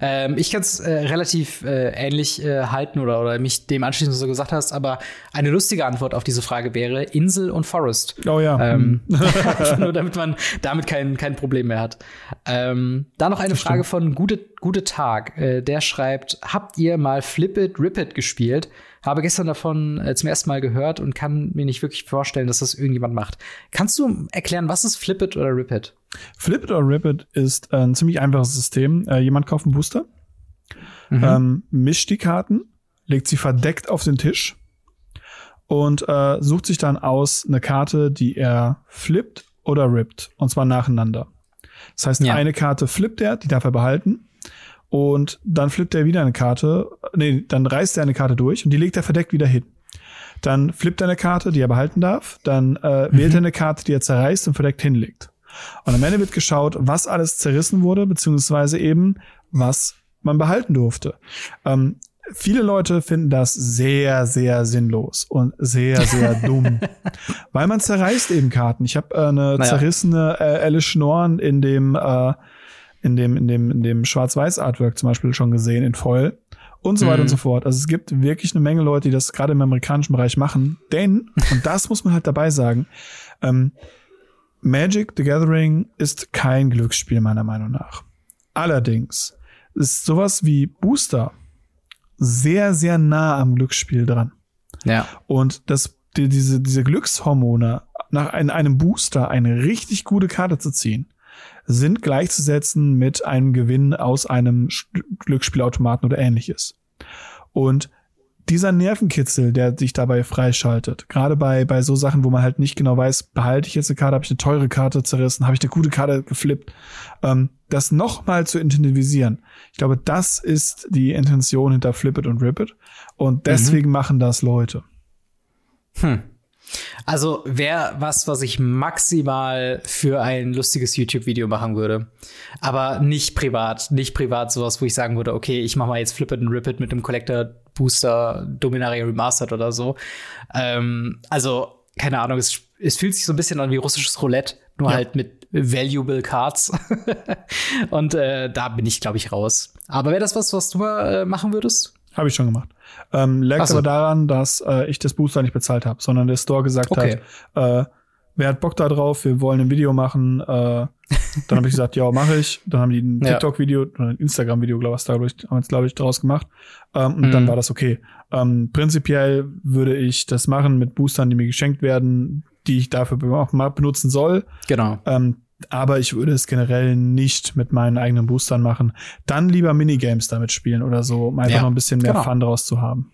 Ähm, ich kann es äh, relativ äh, ähnlich äh, halten oder, oder mich dem anschließen, was du gesagt hast, aber eine lustige Antwort auf diese Frage wäre Insel und Forest. Oh ja. Ähm, hm. nur damit man damit kein, kein Problem mehr hat. Ähm, da noch eine das Frage stimmt. von Gute, Gute Tag. Äh, der schreibt, habt ihr mal Flip It, Rip It gespielt? Habe gestern davon äh, zum ersten Mal gehört und kann mir nicht wirklich vorstellen, dass das irgendjemand macht. Kannst du erklären, was ist Flip It oder Rip It? Flip It or Rip It ist ein ziemlich einfaches System. Äh, jemand kauft einen Booster, mhm. ähm, mischt die Karten, legt sie verdeckt auf den Tisch und äh, sucht sich dann aus eine Karte, die er flippt oder rippt. Und zwar nacheinander. Das heißt, ja. eine Karte flippt er, die darf er behalten. Und dann flippt er wieder eine Karte, nee, dann reißt er eine Karte durch und die legt er verdeckt wieder hin. Dann flippt er eine Karte, die er behalten darf. Dann äh, mhm. wählt er eine Karte, die er zerreißt und verdeckt hinlegt. Und am Ende wird geschaut, was alles zerrissen wurde, beziehungsweise eben, was man behalten durfte. Ähm, viele Leute finden das sehr, sehr sinnlos und sehr, sehr dumm. Weil man zerreißt eben Karten. Ich habe äh, eine naja. zerrissene äh, Alice Schnorren in dem, äh, in dem, in dem, in dem Schwarz-Weiß-Artwork zum Beispiel schon gesehen, in voll. Und so weiter mhm. und so fort. Also es gibt wirklich eine Menge Leute, die das gerade im amerikanischen Bereich machen. Denn, und das muss man halt dabei sagen, ähm, Magic the Gathering ist kein Glücksspiel meiner Meinung nach. Allerdings ist sowas wie Booster sehr, sehr nah am Glücksspiel dran. Ja. Und das, die, diese, diese Glückshormone, nach in einem Booster eine richtig gute Karte zu ziehen, sind gleichzusetzen mit einem Gewinn aus einem Glücksspielautomaten oder ähnliches. Und dieser Nervenkitzel, der sich dabei freischaltet, gerade bei, bei so Sachen, wo man halt nicht genau weiß, behalte ich jetzt eine Karte, habe ich eine teure Karte zerrissen, habe ich eine gute Karte geflippt, ähm, das nochmal zu intensivieren. Ich glaube, das ist die Intention hinter Flip It und Rip It. Und deswegen mhm. machen das Leute. Hm. Also wäre was, was ich maximal für ein lustiges YouTube-Video machen würde. Aber nicht privat. Nicht privat sowas, wo ich sagen würde, okay, ich mache mal jetzt Flip It and Rip It mit dem Collector Booster Dominaria Remastered oder so. Ähm, also, keine Ahnung, es, es fühlt sich so ein bisschen an wie russisches Roulette nur Ja. halt mit valuable Cards. und äh, da bin ich, glaube ich, raus. Aber wäre das was, was du mal äh, machen würdest? Habe ich schon gemacht. Ähm, lag so. aber daran, dass äh, ich das Booster nicht bezahlt habe, sondern der Store gesagt Okay. hat, äh, wer hat Bock da drauf, wir wollen ein Video machen. Äh, dann habe ich gesagt, ja, mache ich. Dann haben die ein Ja. TikTok-Video oder ein Instagram-Video, glaube ich, dadurch, haben es, glaube ich, draus gemacht. Ähm, und dann Mhm. war das okay. Ähm, prinzipiell würde ich das machen mit Boostern, die mir geschenkt werden, die ich dafür benutzen soll. Genau. Ähm, aber ich würde es generell nicht mit meinen eigenen Boostern machen. Dann lieber Minigames damit spielen oder so, um einfach Ja, noch ein bisschen mehr genau. Fun draus zu haben.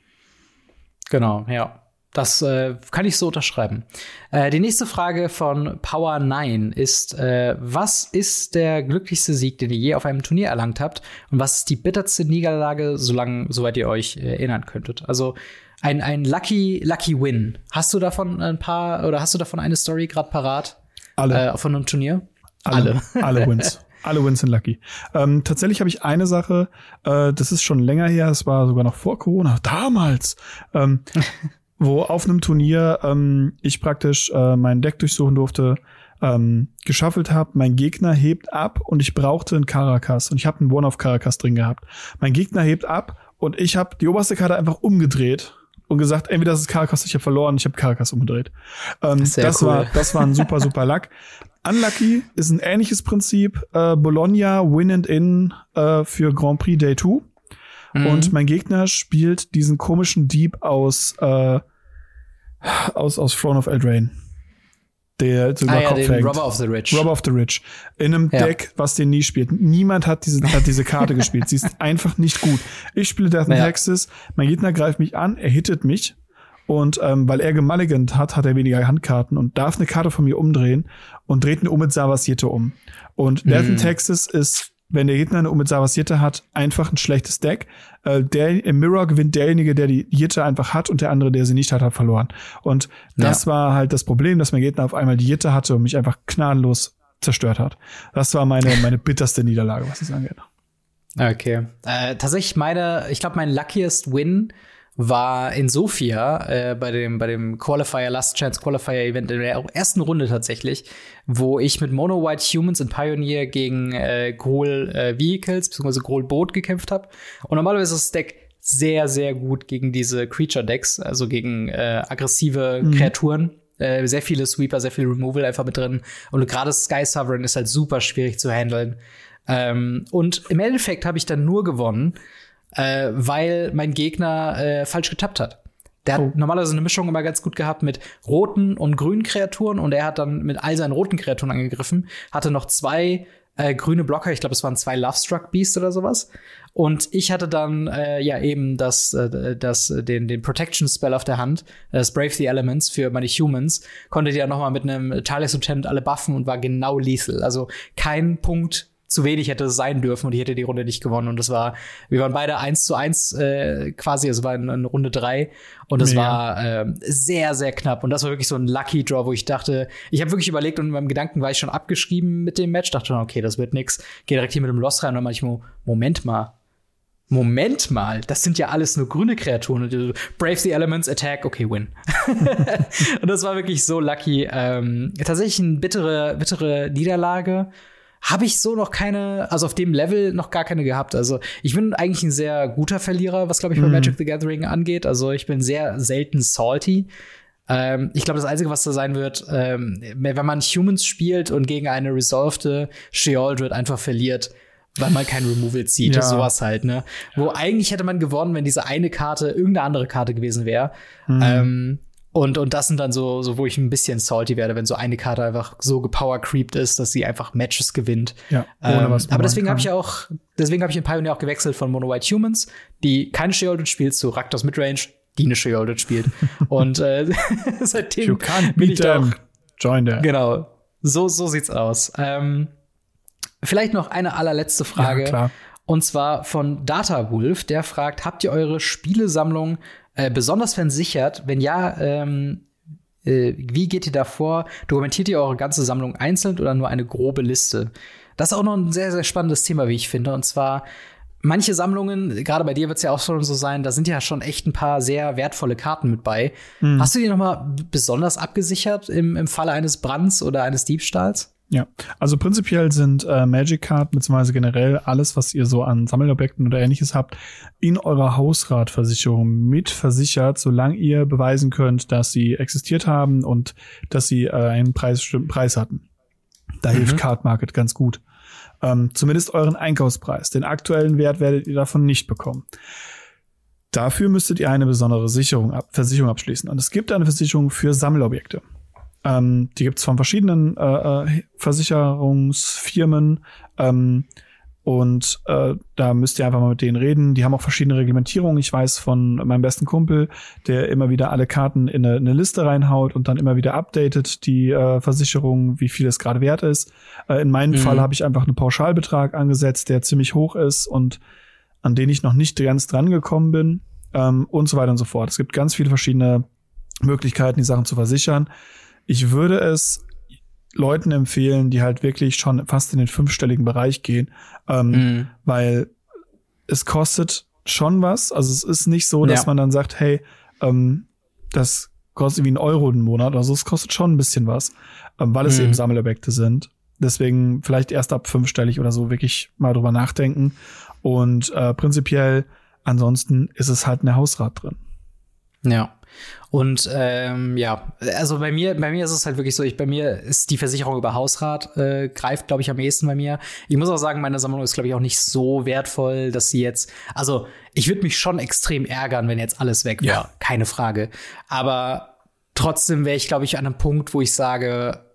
Genau, ja. Das äh, kann ich so unterschreiben. Äh, die nächste Frage von Power9 ist: äh, Was ist der glücklichste Sieg, den ihr je auf einem Turnier erlangt habt? Und was ist die bitterste Niederlage, solange, soweit ihr euch äh, erinnern könntet? Also ein, ein Lucky, Lucky Win. Hast du davon ein paar oder hast du davon eine Story gerade parat Alle. äh, von einem Turnier? Alle. Alle Wins. Alle Wins sind lucky. Ähm, tatsächlich habe ich eine Sache, äh, das ist schon länger her, das war sogar noch vor Corona, damals, ähm, wo auf einem Turnier ähm, ich praktisch äh, mein Deck durchsuchen durfte, ähm, geschaffelt habe, mein Gegner hebt ab und ich brauchte einen Caracas und ich habe einen One-of Caracas drin gehabt. Mein Gegner hebt ab und ich habe die oberste Karte einfach umgedreht und gesagt, entweder das ist Caracas, ich habe verloren, ich habe Caracas umgedreht. Ähm, Sehr das cool. war das war ein super super Luck. Unlucky ist ein ähnliches Prinzip. Äh, Bologna Win and In äh, für Grand Prix Day 2. Mhm. Und mein Gegner spielt diesen komischen Dieb aus, äh, aus, aus Throne of Eldraine. Der sogar ah, ja, Kopf hängt. Robber of the Rich. Robber of the Rich. In einem Ja. Deck, was den nie spielt. Niemand hat diese, hat diese Karte gespielt. Sie ist einfach nicht gut. Ich spiele Death and Ja. Taxes. Mein Gegner greift mich an, er hittet mich. Und ähm, weil er gemulligant hat, hat er weniger Handkarten und darf eine Karte von mir umdrehen und dreht eine Umitsavas Jitte um. Und Death and Taxes ist, wenn der Gegner eine Umitsavas Jitte hat, einfach ein schlechtes Deck. Äh, der, Im Mirror gewinnt derjenige, der die Jitte einfach hat und der andere, der sie nicht hat, hat verloren. Und das war halt das Problem, dass mein Gegner auf einmal die Jitte hatte und mich einfach gnadenlos zerstört hat. Das war meine, meine bitterste Niederlage, was das angeht. Okay. Äh, tatsächlich meine, ich glaube, mein luckiest Win war in Sofia äh, bei dem bei dem Qualifier Last Chance Qualifier Event in der ersten Runde tatsächlich, wo ich mit Mono White Humans in Pioneer gegen äh, Grohl äh, Vehicles bzw. Grohl Boot gekämpft habe. Und normalerweise ist das Deck sehr sehr gut gegen diese Creature Decks, also gegen äh, aggressive Kreaturen. Äh, sehr viele Sweeper, sehr viel Removal einfach mit drin. Und gerade Sky Sovereign ist halt super schwierig zu handeln. Ähm, und im Endeffekt habe ich dann nur gewonnen, äh, weil mein Gegner äh, falsch getappt hat. Der hat Oh. normalerweise eine Mischung immer ganz gut gehabt mit roten und grünen Kreaturen und er hat dann mit all seinen roten Kreaturen angegriffen, hatte noch zwei äh, grüne Blocker, ich glaube, es waren zwei Lovestruck Beast oder sowas. Und ich hatte dann äh, ja eben das, äh, das, den, den Protection Spell auf der Hand, das Brave the Elements für meine Humans, konnte die ja noch mal mit einem Tireless Lieutenant alle buffen und war genau lethal. Also kein Punkt zu wenig hätte es sein dürfen und ich hätte die Runde nicht gewonnen. Und das war, wir waren beide eins zu eins äh, quasi, es war in, in Runde drei und es Mega. war äh, sehr, sehr knapp. Und das war wirklich so ein Lucky Draw, wo ich dachte, ich habe wirklich überlegt und in meinem Gedanken war ich schon abgeschrieben mit dem Match, dachte okay, das wird nix. Geh direkt hier mit dem Loss rein und dann manchmal, Moment mal. Moment mal, das sind ja alles nur grüne Kreaturen. Du- Brave the Elements, Attack, okay, win. und das war wirklich so lucky. Ähm, tatsächlich eine bittere, bittere Niederlage. Habe ich so noch keine, also auf dem Level noch gar keine gehabt. Also ich bin eigentlich ein sehr guter Verlierer, was glaube ich bei Mhm. Magic the Gathering angeht. Also ich bin sehr selten salty. Ähm, ich glaube, das Einzige, was da sein wird, ähm, wenn man Humans spielt und gegen eine resolved Sheoldred einfach verliert, weil man kein Removal zieht. Ja. Sowas halt, ne? Wo eigentlich hätte man gewonnen, wenn diese eine Karte irgendeine andere Karte gewesen wäre. Mhm. Ähm, und, und das sind dann so, so, wo ich ein bisschen salty werde, wenn so eine Karte einfach so gepower-creeped ist, dass sie einfach Matches gewinnt. Ja, Ähm, aber deswegen habe ich auch, deswegen habe ich in Pioneer auch gewechselt von Mono White Humans, die keine Shielded spielt, zu Raktos Midrange, die eine Shielded spielt. und äh, seitdem You can't bin ich da auch. Join them. Genau. So, so sieht's aus. Ähm, vielleicht noch eine allerletzte Frage. Ja, klar. Und zwar von Data Wolf, der fragt: Habt ihr eure Spielesammlung äh, besonders versichert? Wenn ja, ähm, äh, wie geht ihr da vor? Dokumentiert ihr eure ganze Sammlung einzeln oder nur eine grobe Liste? Das ist auch noch ein sehr, sehr spannendes Thema, wie ich finde. Und zwar manche Sammlungen, gerade bei dir wird es ja auch schon so sein, da sind ja schon echt ein paar sehr wertvolle Karten mit bei. Mhm. Hast du die noch mal besonders abgesichert im, im Falle eines Brands oder eines Diebstahls? Ja, also prinzipiell sind äh, Magic Card beziehungsweise generell alles, was ihr so an Sammelobjekten oder ähnliches habt, in eurer Hausratversicherung mitversichert, solange ihr beweisen könnt, dass sie existiert haben und dass sie äh, einen Preis, Preis hatten. Da mhm. hilft Card Market ganz gut. Ähm, zumindest euren Einkaufspreis. Den aktuellen Wert werdet ihr davon nicht bekommen. Dafür müsstet ihr eine besondere Sicherung, Versicherung abschließen. Und es gibt eine Versicherung für Sammelobjekte. Ähm, die gibt es von verschiedenen äh, äh, Versicherungsfirmen. Ähm, und äh, da müsst ihr einfach mal mit denen reden. Die haben auch verschiedene Reglementierungen. Ich weiß von meinem besten Kumpel, der immer wieder alle Karten in eine, eine Liste reinhaut und dann immer wieder updatet die äh, Versicherung, wie viel es gerade wert ist. Äh, in meinem mhm. Fall habe ich einfach einen Pauschalbetrag angesetzt, der ziemlich hoch ist und an den ich noch nicht ganz dran gekommen bin ähm, und so weiter und so fort. Es gibt ganz viele verschiedene Möglichkeiten, die Sachen zu versichern. Ich würde es Leuten empfehlen, die halt wirklich schon fast in den fünfstelligen Bereich gehen, ähm, mhm. weil es kostet schon was. Also es ist nicht so, dass ja. man dann sagt, hey, ähm, das kostet wie ein Euro im Monat. Also es kostet schon ein bisschen was, ähm, weil es mhm. eben Sammelobjekte sind. Deswegen vielleicht erst ab fünfstellig oder so wirklich mal drüber nachdenken. Und äh, prinzipiell ansonsten ist es halt eine Hausrat drin. Ja. Und ähm, ja, also bei mir, bei mir ist es halt wirklich so, ich, bei mir ist die Versicherung über Hausrat äh, greift, glaube ich, am ehesten bei mir. Ich muss auch sagen, meine Sammlung ist, glaube ich, auch nicht so wertvoll, dass sie jetzt, also ich würde mich schon extrem ärgern, wenn jetzt alles weg wäre, ja. keine Frage. Aber trotzdem wäre ich, glaube ich, an einem Punkt, wo ich sage,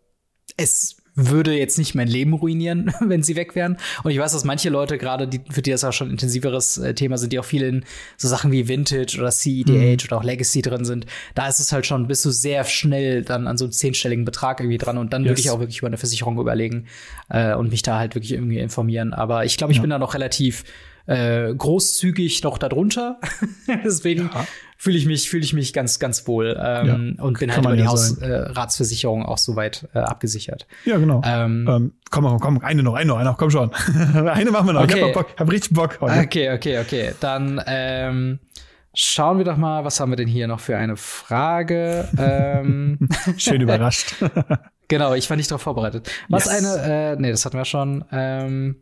es würde jetzt nicht mein Leben ruinieren, wenn sie weg wären. Und ich weiß, dass manche Leute gerade, die, für die das auch schon ein intensiveres äh, Thema sind, die auch viel in so Sachen wie Vintage oder CEDH mhm. oder auch Legacy drin sind, da ist es halt schon, bist du sehr schnell dann an so einem zehnstelligen Betrag irgendwie dran und dann yes. würde ich auch wirklich über eine Versicherung überlegen äh, und mich da halt wirklich irgendwie informieren. Aber ich glaube, ich ja. bin da noch relativ äh, großzügig noch darunter. Deswegen ja. Fühle ich mich fühle ich mich ganz ganz wohl ähm, ja, und bin halt über die Hausratsversicherung äh, auch soweit äh, abgesichert. Ja genau. Ähm, ähm, komm komm komm eine noch eine noch eine noch komm schon eine machen wir noch. Okay. Ich hab Bock, hab richtig Bock. Heute. Okay okay okay dann ähm, Schauen wir doch mal, was haben wir denn hier noch für eine Frage? ähm, Schön überrascht. genau, ich war nicht darauf vorbereitet. Was yes. eine, äh, nee, das hatten wir schon. Ähm,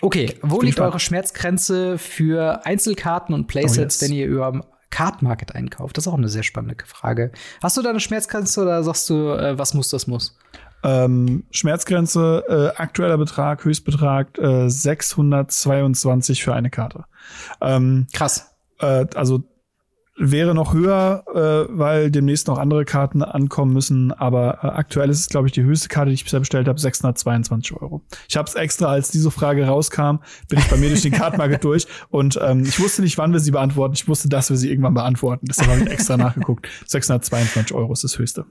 Okay, wo liegt eure Schmerzgrenze für Einzelkarten und Playsets, oh, yes. wenn ihr über Card Market einkauft? Das ist auch eine sehr spannende Frage. Hast du da eine Schmerzgrenze oder sagst du, äh, was muss, das muss? Ähm, Schmerzgrenze, äh, aktueller Betrag, Höchstbetrag äh, 622 für eine Karte. Ähm, Krass. Äh, also wäre noch höher, äh, weil demnächst noch andere Karten ankommen müssen. Aber äh, aktuell ist es, glaube ich, die höchste Karte, die ich bisher bestellt habe, 622 Euro. Ich habe es extra, als diese Frage rauskam, bin ich bei mir durch den Kartenmarket durch und ähm, ich wusste nicht, wann wir sie beantworten. Ich wusste, dass wir sie irgendwann beantworten. Deshalb habe ich extra nachgeguckt. 622 Euro ist das höchste.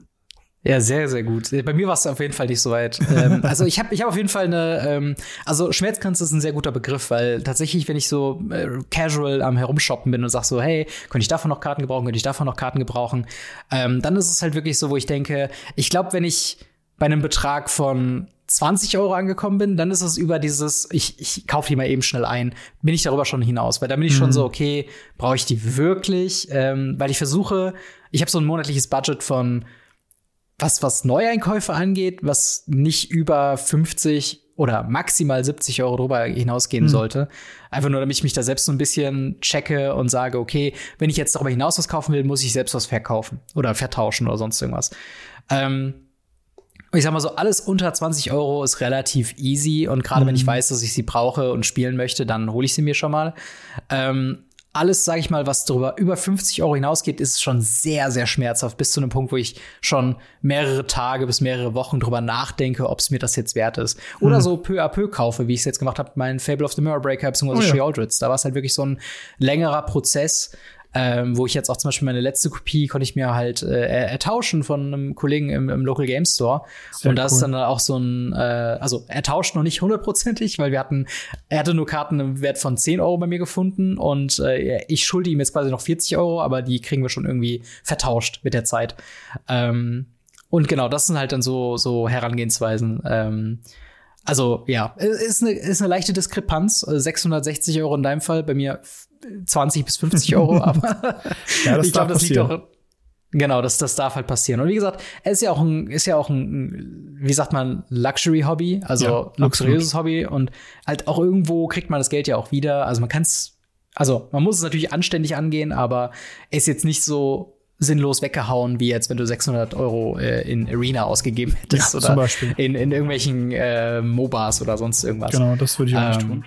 Ja, sehr, sehr gut. Bei mir war es auf jeden Fall nicht so weit. ähm, also ich habe ich hab auf jeden Fall eine, ähm, also Schmerzgrenze ist ein sehr guter Begriff, weil tatsächlich, wenn ich so äh, casual am Herumshoppen bin und sag so, hey, könnte ich davon noch Karten gebrauchen, könnte ich davon noch Karten gebrauchen, ähm, dann ist es halt wirklich so, wo ich denke, ich glaube, wenn ich bei einem Betrag von 20 Euro angekommen bin, dann ist es über dieses, ich, ich kaufe die mal eben schnell ein, bin ich darüber schon hinaus. Weil da bin ich mhm. schon so, okay, brauche ich die wirklich? Ähm, weil ich versuche, ich habe so ein monatliches Budget von was, was Neueinkäufe angeht, was nicht über 50 oder maximal 70 Euro drüber hinausgehen mhm. sollte. Einfach nur, damit ich mich da selbst so ein bisschen checke und sage, okay, wenn ich jetzt darüber hinaus was kaufen will, muss ich selbst was verkaufen oder vertauschen oder sonst irgendwas. Ähm, ich sag mal so, alles unter 20 Euro ist relativ easy und gerade mhm. wenn ich mhm. weiß, dass ich sie brauche und spielen möchte, dann hole ich sie mir schon mal. Ähm, alles, sage ich mal, was darüber über 50 Euro hinausgeht, ist schon sehr, sehr schmerzhaft, bis zu einem Punkt, wo ich schon mehrere Tage bis mehrere Wochen drüber nachdenke, ob es mir das jetzt wert ist. Oder mhm. so peu à peu kaufe, wie ich es jetzt gemacht habe, mein Fable of the Mirror Breaker bzw. Oh, ja. Da war es halt wirklich so ein längerer Prozess, ähm, wo ich jetzt auch zum Beispiel meine letzte Kopie konnte ich mir halt äh, ertauschen von einem Kollegen im, im Local Game Store. Sehr und da cool. ist dann auch so ein, äh, also er tauscht noch nicht hundertprozentig, weil wir hatten, er hatte nur Karten im Wert von 10 Euro bei mir gefunden und äh, ich schulde ihm jetzt quasi noch 40 Euro, aber die kriegen wir schon irgendwie vertauscht mit der Zeit. Ähm, und genau, das sind halt dann so, so Herangehensweisen. Ähm, also ja, ist eine, ist eine leichte Diskrepanz. 660 also Euro in deinem Fall, bei mir 20 bis 50 Euro, aber ja, das ich glaube, das liegt auch. Genau, das, das darf halt passieren. Und wie gesagt, es ist ja auch ein, ist ja auch ein, wie sagt man, Luxury-Hobby, also ja, luxuriöses Hobby und halt auch irgendwo kriegt man das Geld ja auch wieder. Also man kann es, also man muss es natürlich anständig angehen, aber ist jetzt nicht so sinnlos weggehauen, wie jetzt, wenn du 600 Euro äh, in Arena ausgegeben hättest ja, oder in, in irgendwelchen äh, MOBAs oder sonst irgendwas. Genau, das würde ich auch ähm, nicht tun.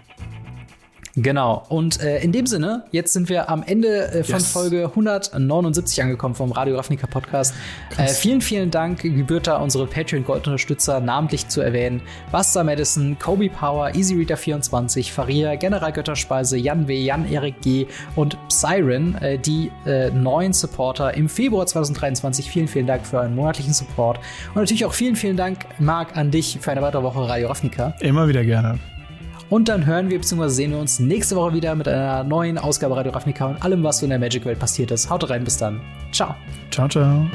Genau. Und äh, in dem Sinne, jetzt sind wir am Ende äh, von yes. Folge 179 angekommen vom Radio Ravnica Podcast. Äh, vielen, vielen Dank, gebührt da unsere Patreon-Gold-Unterstützer namentlich zu erwähnen. Buster Madison, Kobe Power, EasyReader24, Faria, General Götterspeise, Jan W., Jan-Erik G. und Psyren, äh, die äh, neuen Supporter im Februar 2023. Vielen, vielen Dank für euren monatlichen Support. Und natürlich auch vielen, vielen Dank, Marc, an dich für eine weitere Woche Radio Ravnica. Immer wieder gerne. Und dann hören wir bzw. sehen wir uns nächste Woche wieder mit einer neuen Ausgabe Radio Ravnica und allem, was so in der Magic-Welt passiert ist. Haut rein, bis dann. Ciao. Ciao, ciao.